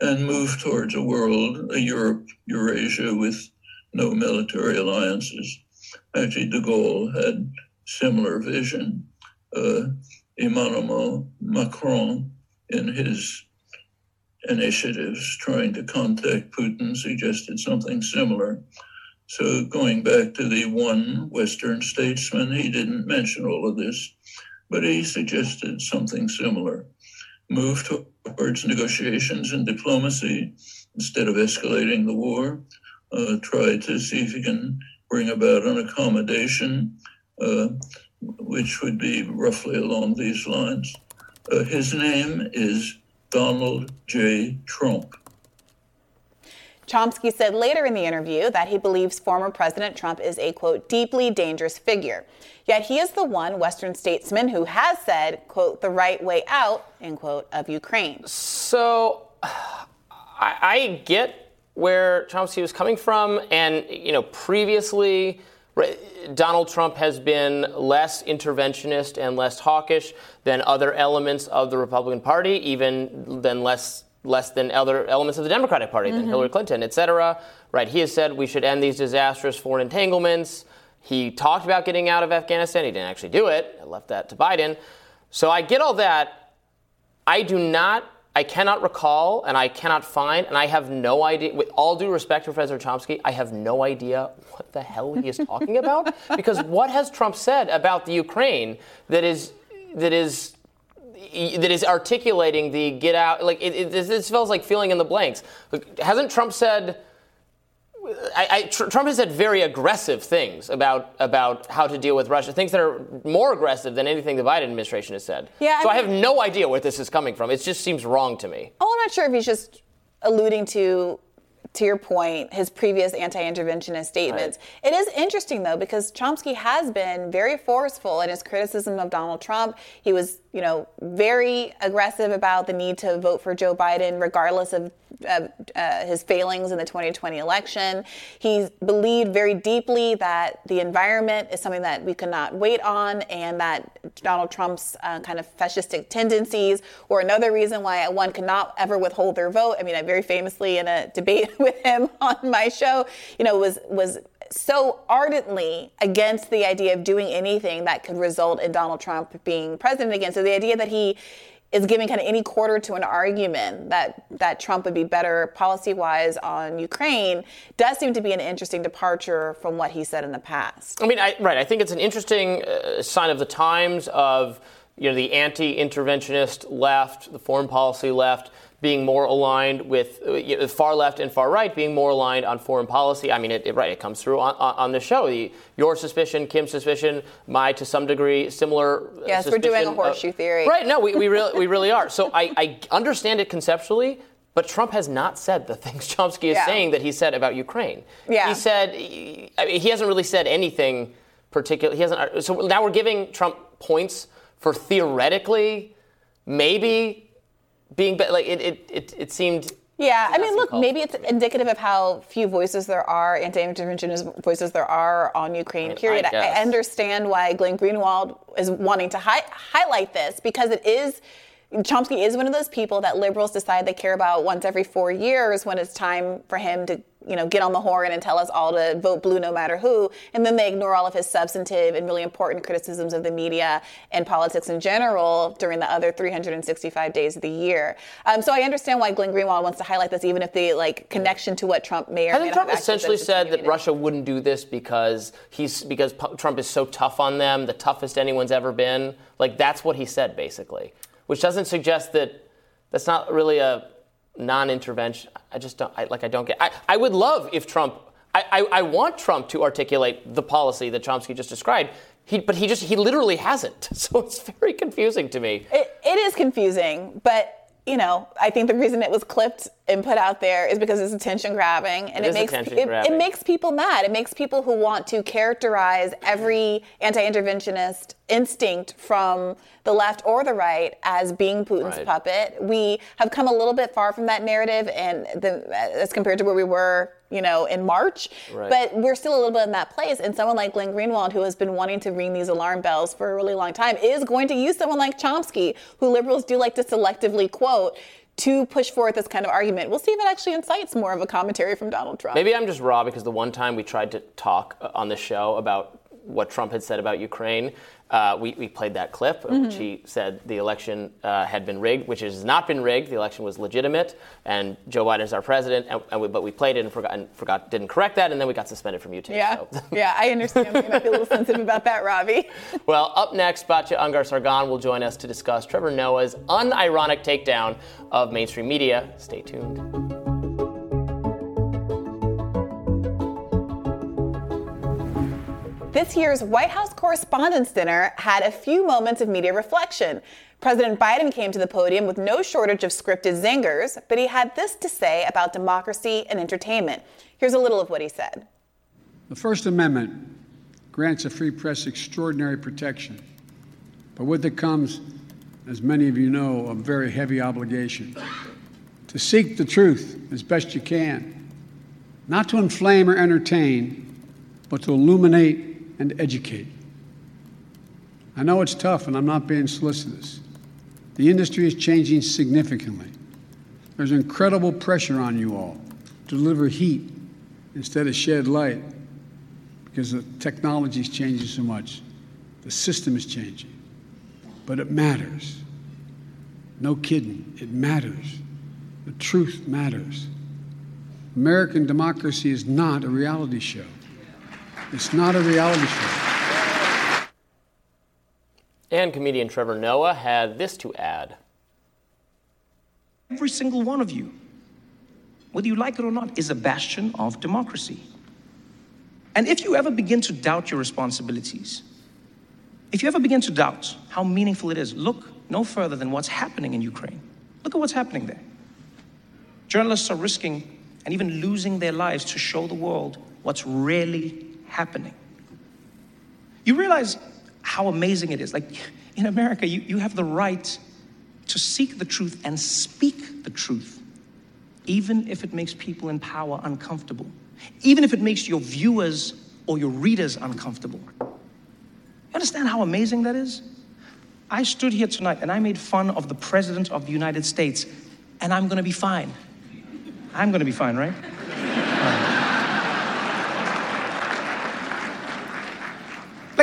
and move towards a world, a Europe, Eurasia with no military alliances. Actually, de Gaulle had similar vision. Uh, Emmanuel Macron, in his initiatives trying to contact Putin suggested something similar. So, going back to the one Western statesman, he didn't mention all of this, but he suggested something similar. Move towards negotiations and diplomacy instead of escalating the war. Uh, try to see if you can bring about an accommodation, uh, which would be roughly along these lines. Uh, his name is Donald J. Trump. Chomsky said later in the interview that he believes former President Trump is a, quote, deeply dangerous figure. Yet he is the one Western statesman who has said, quote, the right way out, end quote, of Ukraine. So I, I get where Chomsky was coming from. And, you know, previously, Donald Trump has been less interventionist and less hawkish than other elements of the Republican Party, even than less less than other elements of the Democratic Party, mm-hmm. than Hillary Clinton, et cetera. Right? He has said we should end these disastrous foreign entanglements. He talked about getting out of Afghanistan. He didn't actually do it. I left that to Biden. So I get all that. I do not I cannot recall and I cannot find, and I have no idea, with all due respect to Professor Chomsky, I have no idea what the hell he is talking about. because what has Trump said about the Ukraine that is, that is, that is articulating the get out, like, it, it, this feels like filling in the blanks. Like, hasn't Trump said, I, I, tr- Trump has said very aggressive things about about how to deal with Russia, things that are more aggressive than anything the Biden administration has said. Yeah, so I, mean, I have no idea where this is coming from. It just seems wrong to me. Oh, I'm not sure if he's just alluding to to your point, his previous anti-interventionist statements. Right. It is interesting though because Chomsky has been very forceful in his criticism of Donald Trump. He was, you know, very aggressive about the need to vote for Joe Biden regardless of uh, uh, his failings in the 2020 election. He believed very deeply that the environment is something that we cannot wait on, and that Donald Trump's uh, kind of fascistic tendencies were another reason why one cannot ever withhold their vote. I mean, I very famously in a debate with him on my show, you know, was was so ardently against the idea of doing anything that could result in Donald Trump being president again. So the idea that he is giving kind of any quarter to an argument that that Trump would be better policy wise on Ukraine does seem to be an interesting departure from what he said in the past. I mean, I, right? I think it's an interesting uh, sign of the times of you know the anti-interventionist left, the foreign policy left, being more aligned with uh, far left and far right being more aligned on foreign policy. I mean, it, it right, it comes through on, on the show. The, your suspicion, Kim's suspicion, my to some degree similar. Uh, yes, we're doing a horseshoe theory. Right? No, we, we really we really are. So I, I understand it conceptually. But Trump has not said the things Chomsky is yeah. saying that he said about Ukraine. Yeah. He said, I mean, he hasn't really said anything particular. He hasn't. So now we're giving Trump points for theoretically, maybe being like it. It it, it seemed. Yeah, I mean, look, maybe it's indicative of how few voices there are, anti-interventionist voices there are on Ukraine. I period. I, I, understand why Glenn Greenwald is wanting to hi- highlight this because it is Chomsky is one of those people that liberals decide they care about once every four years when it's time for him to, you know, get on the horn and tell us all to vote blue no matter who. And then they ignore all of his substantive and really important criticisms of the media and politics in general during the other 365 days of the year. Um, so I understand why Glenn Greenwald wants to highlight this, even if the like connection to what Trump may or Hasn't may Trump essentially said that Russia wouldn't do this because he's because P- Trump is so tough on them, the toughest anyone's ever been. Like that's what he said basically which doesn't suggest that that's not really a non-intervention. I just don't I, like. I don't get. I, I would love if Trump. I, I, I want Trump to articulate the policy that Chomsky just described. He, but he just he literally hasn't. So it's very confusing to me. It, it is confusing, but you know, I think the reason it was clipped and put out there is because it's attention grabbing, and it, it makes it, it, makes people mad. It makes people who want to characterize every anti-interventionist instinct from the left or the right as being Putin's right. puppet. We have come a little bit far from that narrative, and the, as compared to where we were, you know, in March. Right. But we're still a little bit in that place. And someone like Glenn Greenwald, who has been wanting to ring these alarm bells for a really long time, is going to use someone like Chomsky, who liberals do like to selectively quote to push forth this kind of argument. We'll see if it actually incites more of a commentary from Donald Trump. Maybe I'm just raw because the one time we tried to talk uh, on the show about what Trump had said about Ukraine, uh, we, we, played that clip in mm-hmm. which he said the election uh, had been rigged, which has not been rigged. The election was legitimate, and Joe Biden is our president. And, and we, but we played it and forgot, and forgot, didn't correct that, and then we got suspended from YouTube. Yeah, so. yeah, I understand. You might be a little sensitive about that, Robby. well, up next, Batya Ungar-Sargon will join us to discuss Trevor Noah's unironic takedown of mainstream media. Stay tuned. This year's White House Correspondents' Dinner had a few moments of media reflection. President Biden came to the podium with no shortage of scripted zingers, but he had this to say about democracy and entertainment. Here's a little of what he said. The First Amendment grants a free press extraordinary protection, but with it comes, as many of you know, a very heavy obligation to seek the truth as best you can, not to inflame or entertain, but to illuminate and educate. I know it's tough, and I'm not being solicitous. The industry is changing significantly. There's incredible pressure on you all to deliver heat instead of shed light because the technology is changing so much. The system is changing. But it matters. No kidding, it matters. The truth matters. American democracy is not a reality show. It's not a reality show. And comedian Trevor Noah had this to add. Every single one of you, whether you like it or not, is a bastion of democracy. And if you ever begin to doubt your responsibilities, if you ever begin to doubt how meaningful it is, look no further than what's happening in Ukraine. Look at what's happening there. Journalists are risking and even losing their lives to show the world what's really happening. You realize how amazing it is. Like in America, you, you have the right to seek the truth and speak the truth, even if it makes people in power uncomfortable, even if it makes your viewers or your readers uncomfortable. You understand how amazing that is? I stood here tonight and I made fun of the President of the United States, and I'm gonna be fine. I'm gonna be fine, right?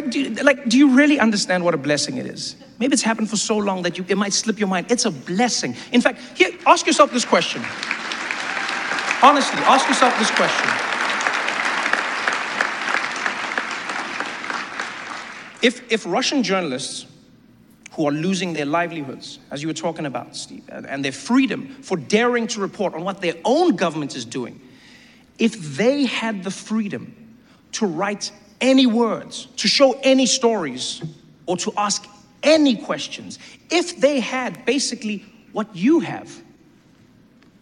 Like do, you, like, do you really understand what a blessing it is? Maybe it's happened for so long that you, it might slip your mind. It's a blessing. In fact, here, ask yourself this question. Honestly, ask yourself this question. If, if Russian journalists who are losing their livelihoods, as you were talking about, Steve, and their freedom for daring to report on what their own government is doing, if they had the freedom to write any words, to show any stories, or to ask any questions, if they had basically what you have,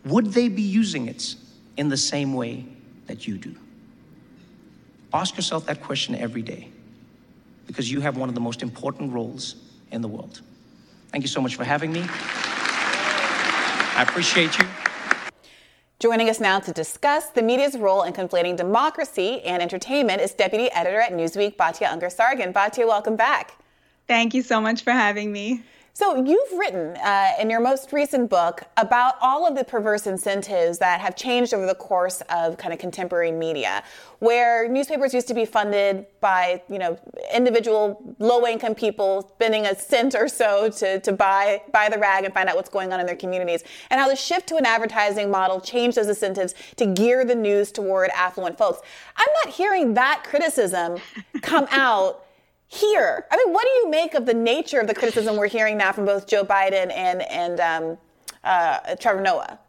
would they be using it in the same way that you do? Ask yourself that question every day because you have one of the most important roles in the world. Thank you so much for having me. I appreciate you. Joining us now to discuss the media's role in conflating democracy and entertainment is Deputy Editor at Newsweek, Batya Ungar-Sargon. Batya, welcome back. Thank you so much for having me. So, you've written uh, in your most recent book about all of the perverse incentives that have changed over the course of kind of contemporary media, where newspapers used to be funded by, you know, individual low-income people spending a cent or so to, to buy, buy the rag and find out what's going on in their communities, and how the shift to an advertising model changed those incentives to gear the news toward affluent folks. I'm not hearing that criticism come out here. I mean, what do you make of the nature of the criticism we're hearing now from both Joe Biden and and um, uh, Trevor Noah?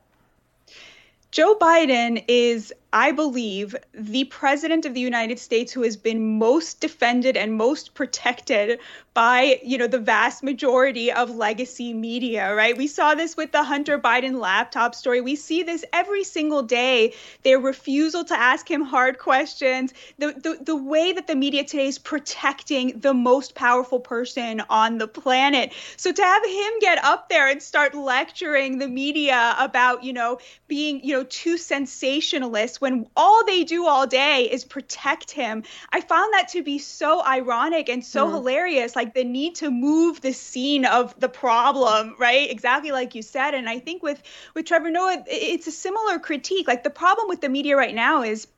Joe Biden is I believe, the president of the United States who has been most defended and most protected by, you know, the vast majority of legacy media, right? We saw this with the Hunter Biden laptop story. We see this every single day. Their refusal to ask him hard questions, the, the, the way that the media today is protecting the most powerful person on the planet. So to have him get up there and start lecturing the media about, you know, being, you know, too sensationalist when all they do all day is protect him. I found that to be so ironic and so mm. hilarious. Like the need to move the scene of the problem, right? Exactly like you said. And I think with with Trevor Noah, it's a similar critique. Like the problem with the media right now is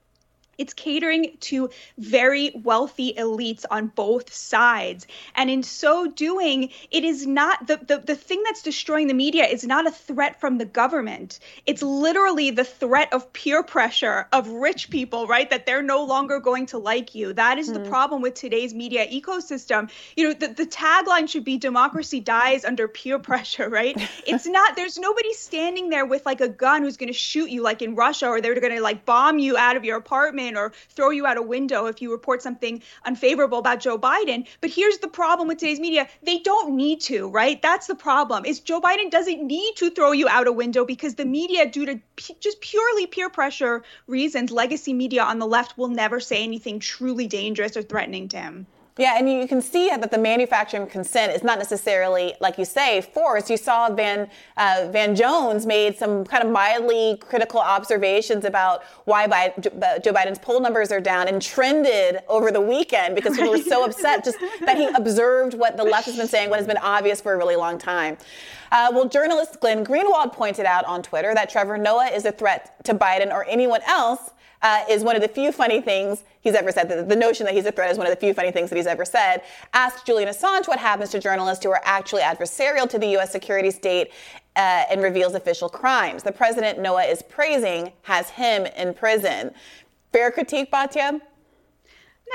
it's catering to very wealthy elites on both sides. And in so doing, it is not the, the, the thing that's destroying the media is not a threat from the government. It's literally the threat of peer pressure of rich people, right? That they're no longer going to like you. That is mm. the hmm. problem with today's media ecosystem. You know, the, the tagline should be democracy dies under peer pressure, right? it's not, there's nobody standing there with like a gun who's going to shoot you like in Russia or they're going to like bomb you out of your apartment or throw you out a window if you report something unfavorable about Joe Biden. But here's the problem with today's media. They don't need to, right? That's the problem. Is Joe Biden doesn't need to throw you out a window because the media due to p- just purely peer pressure reasons, legacy media on the left will never say anything truly dangerous or threatening to him. Yeah, and you can see that the manufacturing consent is not necessarily, like you say, forced. You saw Van uh, Van Jones made some kind of mildly critical observations about why Biden, Joe Biden's poll numbers are down, and trended over the weekend because people were so upset just that he observed what the left has been saying, what has been obvious for a really long time. Uh, well, journalist Glenn Greenwald pointed out on Twitter that Trevor Noah is a threat to Biden or anyone else uh, is one of the few funny things he's ever said. The, the, notion that he's a threat is one of the few funny things that he's ever said. Ask Julian Assange what happens to journalists who are actually adversarial to the U.S. security state uh, and reveals official crimes. The president Noah is praising has him in prison. Fair critique, Batya?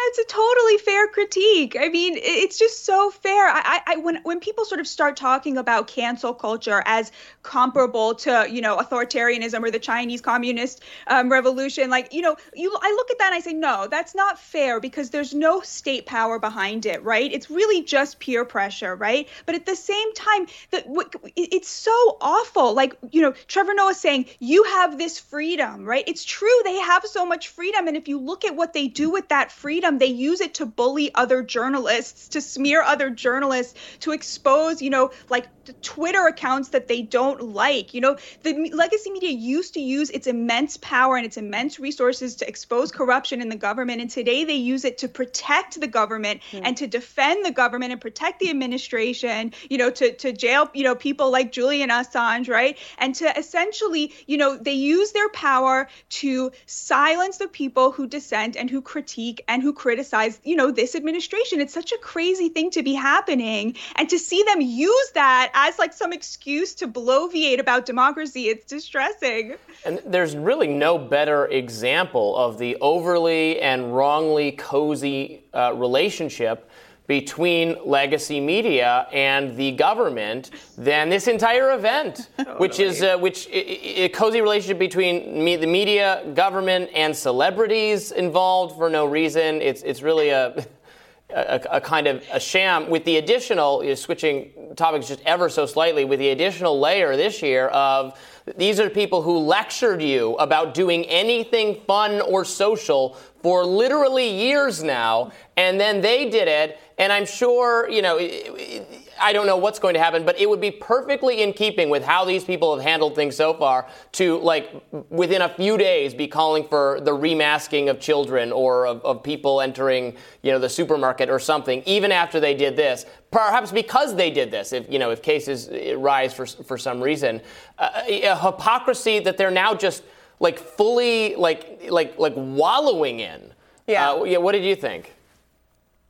That's a totally fair critique. I mean, it's just so fair. I, I, when when people sort of start talking about cancel culture as comparable to you know authoritarianism or the Chinese Communist um, Revolution, like you know, you I look at that and I say no, that's not fair because there's no state power behind it, right? It's really just peer pressure, right? But at the same time, that it's so awful. Like you know, Trevor Noah saying you have this freedom, right? It's true they have so much freedom, and if you look at what they do with that freedom freedom, they use it to bully other journalists, to smear other journalists, to expose, you know, like Twitter accounts that they don't like. You know, the legacy media used to use its immense power and its immense resources to expose corruption in the government. And today they use it to protect the government mm. and to defend the government and protect the administration, you know, to, to jail, you know, people like Julian Assange, right? And to essentially, you know, they use their power to silence the people who dissent and who critique and who criticize, you know, this administration. It's such a crazy thing to be happening. And to see them use that as like some excuse to bloviate about democracy. It's distressing. And there's really no better example of the overly and wrongly cozy uh, relationship between legacy media and the government than this entire event, totally. which is uh, which a cozy relationship between me, the media, government, and celebrities involved for no reason. It's it's really a. A, a, kind of a sham with the additional you know, switching topics just ever so slightly with the additional layer this year of these are people who lectured you about doing anything fun or social for literally years now, and then they did it. And I'm sure, you know, I don't know what's going to happen, but it would be perfectly in keeping with how these people have handled things so far to, like, within a few days be calling for the remasking of children or of, of people entering, you know, the supermarket or something, even after they did this. Perhaps because they did this, if, you know, if cases rise for, for some reason. Uh, a hypocrisy that they're now just – like fully like like like wallowing in. Yeah. Uh, yeah. What did you think?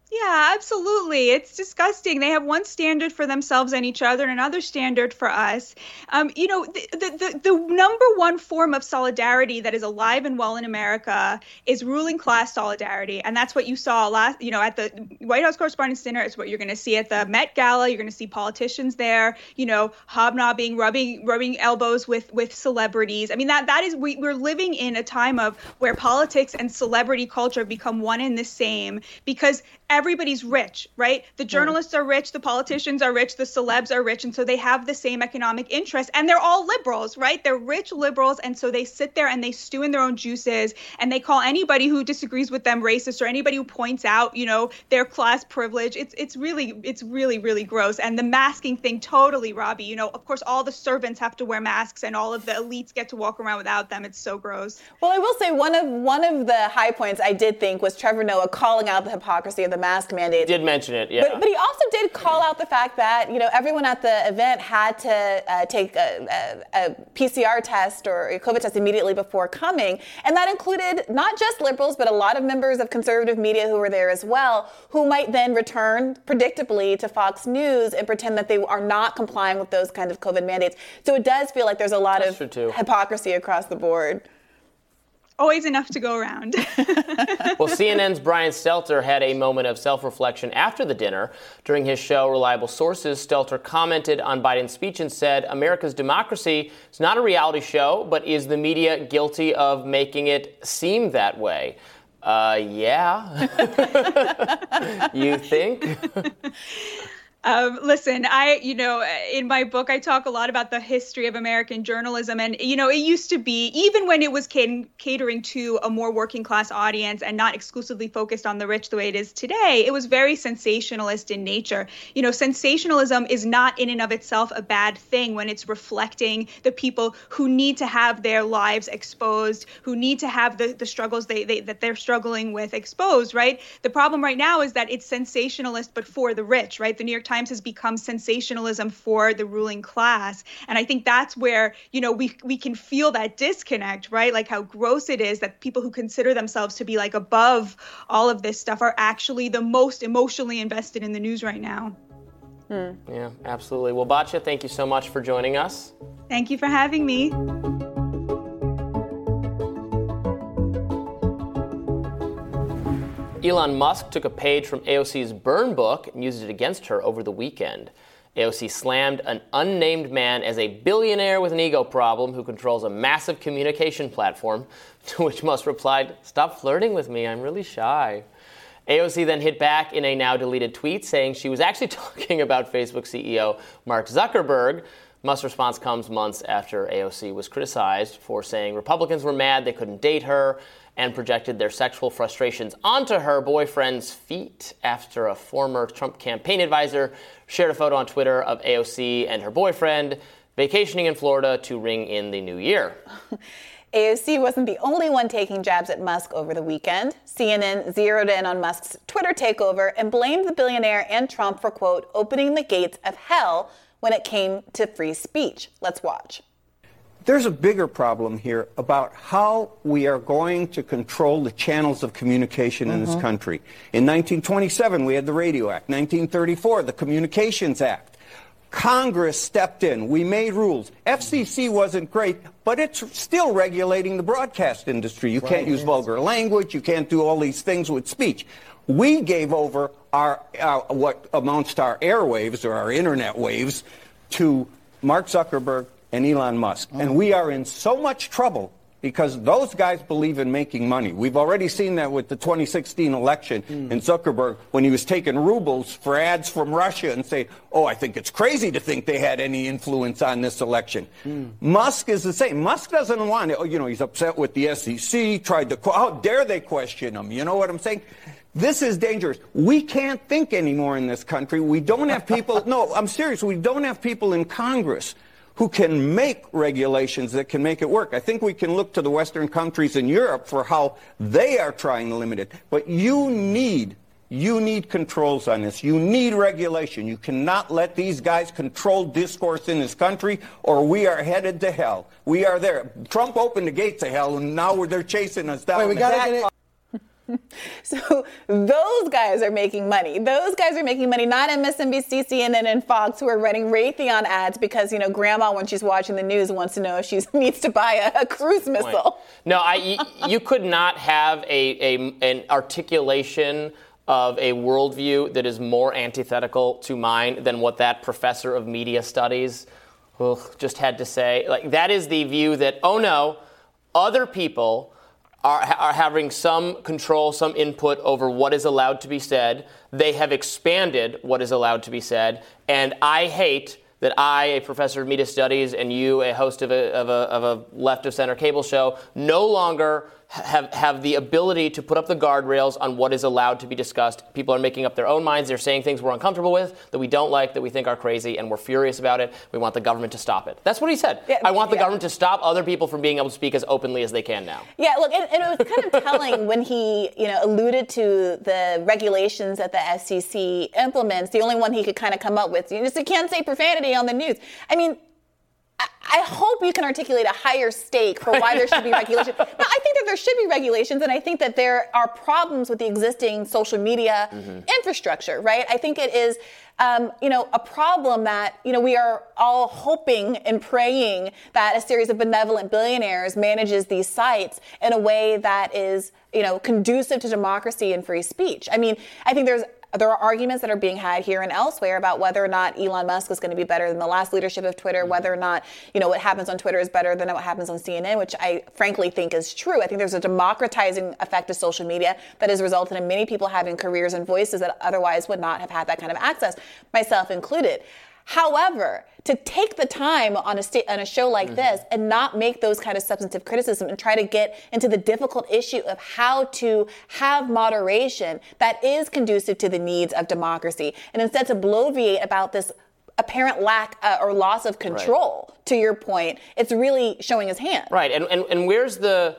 Yeah, absolutely. It's disgusting. They have one standard for themselves and each other and another standard for us. Um, you know, the, the, the, the, number one form of solidarity that is alive and well in America is ruling class solidarity. And that's what you saw last, you know, at the White House Correspondents' Dinner. It's what you're going to see at the Met Gala. You're going to see politicians there, you know, hobnobbing, rubbing, rubbing elbows with, with celebrities. I mean, that, that is, we, we're living in a time of where politics and celebrity culture become one and the same because everybody's rich, right? The journalists are rich, the politicians are rich, the celebs are rich, and so they have the same economic interests. And they're all liberals, right? They're rich liberals, and so they sit there and they stew in their own juices, and they call anybody who disagrees with them racist or anybody who points out, you know, their class privilege. It's it's really it's really really gross. And the masking thing, totally, Robby. You know, of course, all the servants have to wear masks, and all of the elites get to walk around without them. It's so gross. Well, I will say one of one of the high points I did think was Trevor Noah calling out the hypocrisy of the mask mandate. Did mention it, yeah. But, but, he also did call out the fact that you know everyone at the event had to uh, take a, a, a, PCR test or a COVID test immediately before coming, and that included not just liberals but a lot of members of conservative media who were there as well, who might then return predictably to Fox News and pretend that they are not complying with those kind of COVID mandates. So it does feel like there's a lot That's of hypocrisy across the board always enough to go around. well, CNN's Brian Stelter had a moment of self reflection after the dinner. During his show, Reliable Sources, Stelter commented on Biden's speech and said, America's democracy is not a reality show, but is the media guilty of making it seem that way? Uh, yeah. you think? Um, listen, I, you know, in my book, I talk a lot about the history of American journalism. And, you know, it used to be, even when it was catering to a more working class audience and not exclusively focused on the rich the way it is today, it was very sensationalist in nature. You know, sensationalism is not in and of itself a bad thing when it's reflecting the people who need to have their lives exposed, who need to have the, the struggles they, they, that they're struggling with exposed, right? The problem right now is that it's sensationalist, but for the rich, right? The New York Times times has become sensationalism for the ruling class. And I think that's where, you know, we we can feel that disconnect, right? Like how gross it is that people who consider themselves to be like above all of this stuff are actually the most emotionally invested in the news right now. Hmm. Yeah, absolutely. Well, Batya, thank you so much for joining us. Thank you for having me. Elon Musk took a page from AOC's burn book and used it against her over the weekend. AOC slammed an unnamed man as a billionaire with an ego problem who controls a massive communication platform, to which Musk replied, Stop flirting with me, I'm really shy. AOC then hit back in a now deleted tweet saying she was actually talking about Facebook CEO Mark Zuckerberg. Musk's response comes months after AOC was criticized for saying Republicans were mad they couldn't date her and projected their sexual frustrations onto her boyfriend's feet after a former Trump campaign advisor shared a photo on Twitter of AOC and her boyfriend vacationing in Florida to ring in the new year. AOC wasn't the only one taking jabs at Musk over the weekend. CNN zeroed in on Musk's Twitter takeover and blamed the billionaire and Trump for, quote, opening the gates of hell when it came to free speech. Let's watch. There's a bigger problem here about how we are going to control the channels of communication in mm-hmm. this country. In 1927, we had the Radio Act. 1934, the Communications Act. Congress stepped in. We made rules. FCC wasn't great, but it's still regulating the broadcast industry. You can't use vulgar language. You can't do all these things with speech. We gave over our uh, what amounts to our airwaves or our internet waves to Mark Zuckerberg and Elon Musk, and we are in so much trouble because those guys believe in making money. We've already seen that with the 2016 election hmm. in Zuckerberg when he was taking rubles for ads from Russia and say, "Oh, I think it's crazy to think they had any influence on this election." Hmm. Musk is the same. Musk doesn't want it. Oh, you know, he's upset with the SEC. Tried to. How dare they question him? You know what I'm saying? This is dangerous. We can't think anymore in this country. We don't have people. no, I'm serious. We don't have people in Congress who can make regulations that can make it work. I think we can look to the Western countries in Europe for how they are trying to limit it. But you need you need controls on this. You need regulation. You cannot let these guys control discourse in this country, or we are headed to hell. We are there. Trump opened the gates of hell, and now they're chasing us down. Wait, we gotta get it- So those guys are making money. Those guys are making money, not MSNBC, CNN, and Fox, who are running Raytheon ads because you know Grandma, when she's watching the news, wants to know if she needs to buy a, a cruise point. missile. No, I, you, you could not have a, a an articulation of a worldview that is more antithetical to mine than what that professor of media studies ugh, just had to say. Like that is the view that oh no, other people are, are having some control, some input over what is allowed to be said. They have expanded what is allowed to be said, and I hate that I, a professor of media studies, and you, a host of a, of a, of a left of center cable show, no longer have, have the ability to put up the guardrails on what is allowed to be discussed. People are making up their own minds. They're saying things we're uncomfortable with, that we don't like, that we think are crazy, and we're furious about it. We want the government to stop it. That's what he said. I want the yeah. government to stop other people from being able to speak as openly as they can now. Yeah, look, and, and it was kind of telling when he, you know, alluded to the regulations that the FCC implements. The only one he could kind of come up with, you just you can't say profanity on the news. I mean, I, hope you can articulate a higher stake for why there should be regulation. No, I think that there should be regulations, and I think that there are problems with the existing social media infrastructure. Right? I think it is. Um, you know, a problem that, you know, we are all hoping and praying that a series of benevolent billionaires manages these sites in a way that is, you know, conducive to democracy and free speech. I mean, I think there's there are arguments that are being had here and elsewhere about whether or not Elon Musk is going to be better than the last leadership of Twitter, mm-hmm. whether or not, you know, what happens on Twitter is better than what happens on CNN, which I frankly think is true. I think there's a democratizing effect of social media that has resulted in many people having careers and voices that otherwise would not have had that kind of access, myself included. However, to take the time on a sta- on a show like this and not make those kind of substantive criticism and try to get into the difficult issue of how to have moderation that is conducive to the needs of democracy, and instead to bloviate about this apparent lack uh, or loss of control. To your point, it's really showing his hand. Right, and, and, and where's the.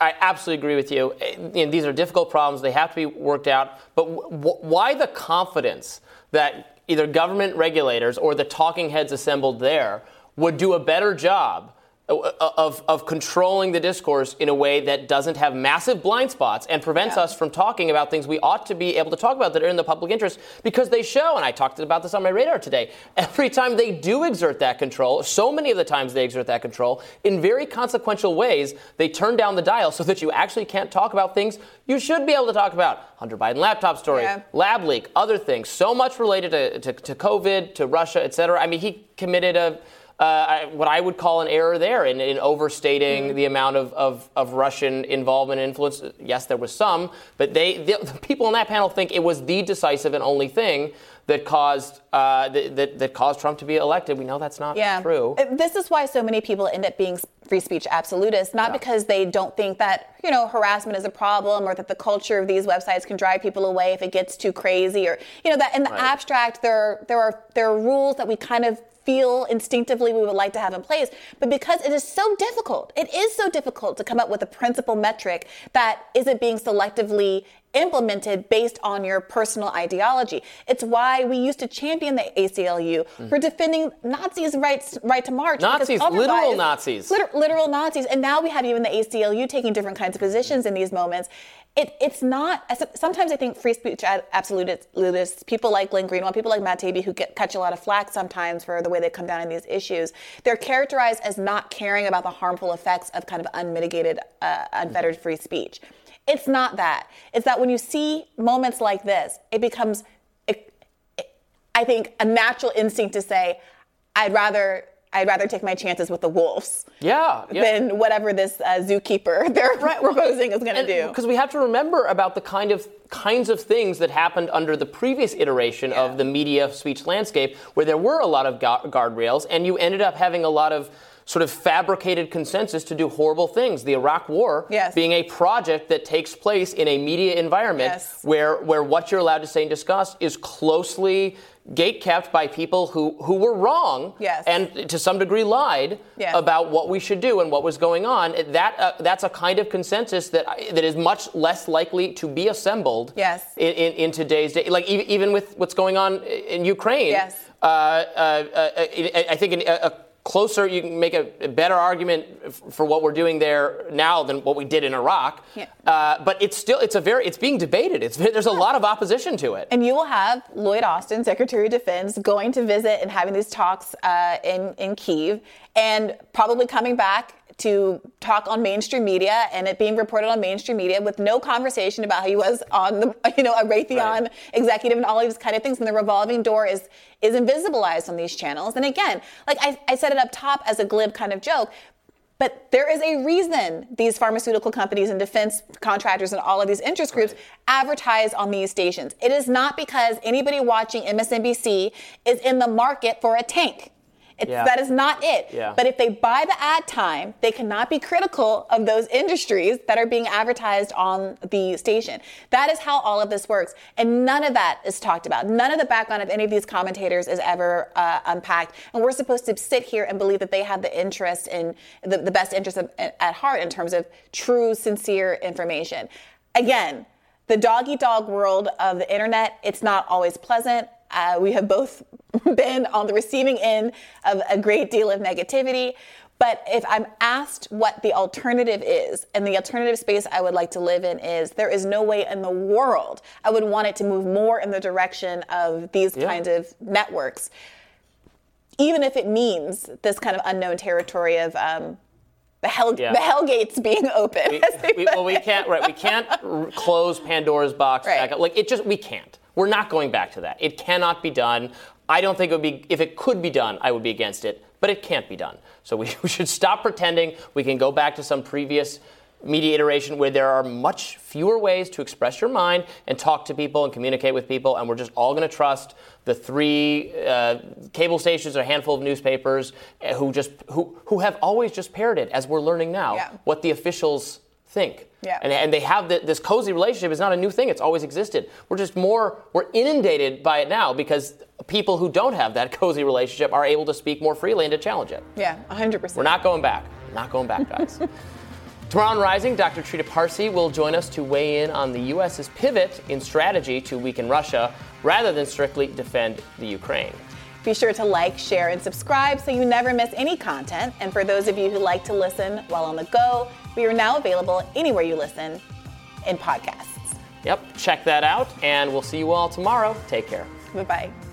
I absolutely agree with you. Eh, you know, these are difficult problems. They have to be worked out. But w- w- why the confidence that either government regulators or the talking heads assembled there would do a better job Uh, of, of controlling the discourse in a way that doesn't have massive blind spots and prevents us from talking about things we ought to be able to talk about that are in the public interest because they show, and I talked about this on my radar today, every time they do exert that control, so many of the times they exert that control, in very consequential ways, they turn down the dial so that you actually can't talk about things you should be able to talk about. Hunter Biden laptop story, Yeah. lab leak, other things, so much related to, to, to COVID, to Russia, et cetera. I mean, he committed a uh, I- what I would call an error there in, in overstating the amount of, of, of Russian involvement and influence. Yes, there was some, but they the, the people on that panel think it was the decisive and only thing that caused uh, that, that, that caused Trump to be elected. We know that's not yeah. true. Uh, This is why so many people end up being free speech absolutists, not because they don't think that, you know, harassment is a problem or that the culture of these websites can drive people away if it gets too crazy or, you know, that in the Right. abstract there there are there are rules that we kind of feel instinctively we would like to have in place, but because it is so difficult, it is so difficult to come up with a principal metric that isn't being selectively implemented based on your personal ideology. It's why we used to champion the ACLU Mm-hmm. for defending Nazis' rights right to march. Nazis, literal Nazis. liter- literal Nazis. And now we have even the ACLU taking different kinds of positions in these moments. It, it's not, sometimes I think free speech absolutists, people like Glenn Greenwald, people like Matt Taibbi, who get, catch a lot of flack sometimes for the way they come down on these issues, they're characterized as not caring about the harmful effects of kind of unmitigated, uh, unfettered free speech. It's not that. It's that when you see moments like this, it becomes, it, it- I think, a natural instinct to say, I'd rather. I'd rather take my chances with the wolves Yeah, yeah. than whatever this uh, zookeeper they're proposing is going to do. Because we have to remember about the kind of kinds of things that happened under the previous iteration of the media speech landscape, where there were a lot of guardrails, and you ended up having a lot of sort of fabricated consensus to do horrible things. The Iraq War Yes. being a project that takes place in a media environment Yes. where where what you're allowed to say and discuss is closely gatekept by people who, who were wrong Yes. and to some degree lied Yes. about what we should do and what was going on. That uh, that's a kind of consensus that that is much less likely to be assembled. Yes. In, in, in today's day, like even, even with what's going on in Ukraine. Yes. Uh, uh, uh, I I think in a closer, you can make a, a better argument f- for what we're doing there now than what we did in Iraq. Yeah. Uh, but it's still it's a very it's being debated. It's there's a lot of opposition to it. And you will have Lloyd Austin, Secretary of Defense, going to visit and having these talks uh, in in Kiev, and probably coming back to talk on mainstream media and it being reported on mainstream media with no conversation about how he was on the you know a Raytheon Right. executive and all these kind of things. And the revolving door is is invisibilized on these channels. And again, like I, I said it up top as a glib kind of joke. But there is a reason these pharmaceutical companies and defense contractors and all of these interest groups advertise on these stations. It is not because anybody watching MSNBC is in the market for a tank. It's, Yeah. That is not it. Yeah. But if they buy the ad time, they cannot be critical of those industries that are being advertised on the station. That is how all of this works. And none of that is talked about. None of the background of any of these commentators is ever uh, unpacked. And we're supposed to sit here and believe that they have the interest in the, the best interest of, at heart in terms of true, sincere information. Again, the doggy dog world of the internet, it's not always pleasant. Uh, we have both been on the receiving end of a great deal of negativity. But if I'm asked what the alternative is, and the alternative space I would like to live in is there is no way in the world I would want it to move more in the direction of these kinds of networks, even if it means this kind of unknown territory of um, the hell Yeah. the hell gates being open. we, we- well, we can't. Right, we can't r- close Pandora's box. Right. Back. Like it just, we can't. We're not going back to that. It cannot be done. I don't think it would be. If it could be done, I would be against it. But it can't be done. So we, we should stop pretending we can go back to some previous media iteration where there are much fewer ways to express your mind and talk to people and communicate with people, and we're just all going to trust the three uh, cable stations or a handful of newspapers uh, who just who who have always just parroted, as we're learning now, Yeah. what the officials think. Yeah. And, and they have the, this cozy relationship is not a new thing. It's always existed. We're just more, we're inundated by it now because people who don't have that cozy relationship are able to speak more freely and to challenge it. Yeah, 100%. We're not going back. Not going back, guys. Tomorrow on Rising, Dr. Trita Parsi will join us to weigh in on the U.S.'s pivot in strategy to weaken Russia rather than strictly defend the Ukraine. Be sure to like, share, and subscribe so you never miss any content. And for those of you who like to listen while on the go, we are now available anywhere you listen in podcasts. Yep, check that out, and we'll see you all tomorrow. Take care. Bye bye.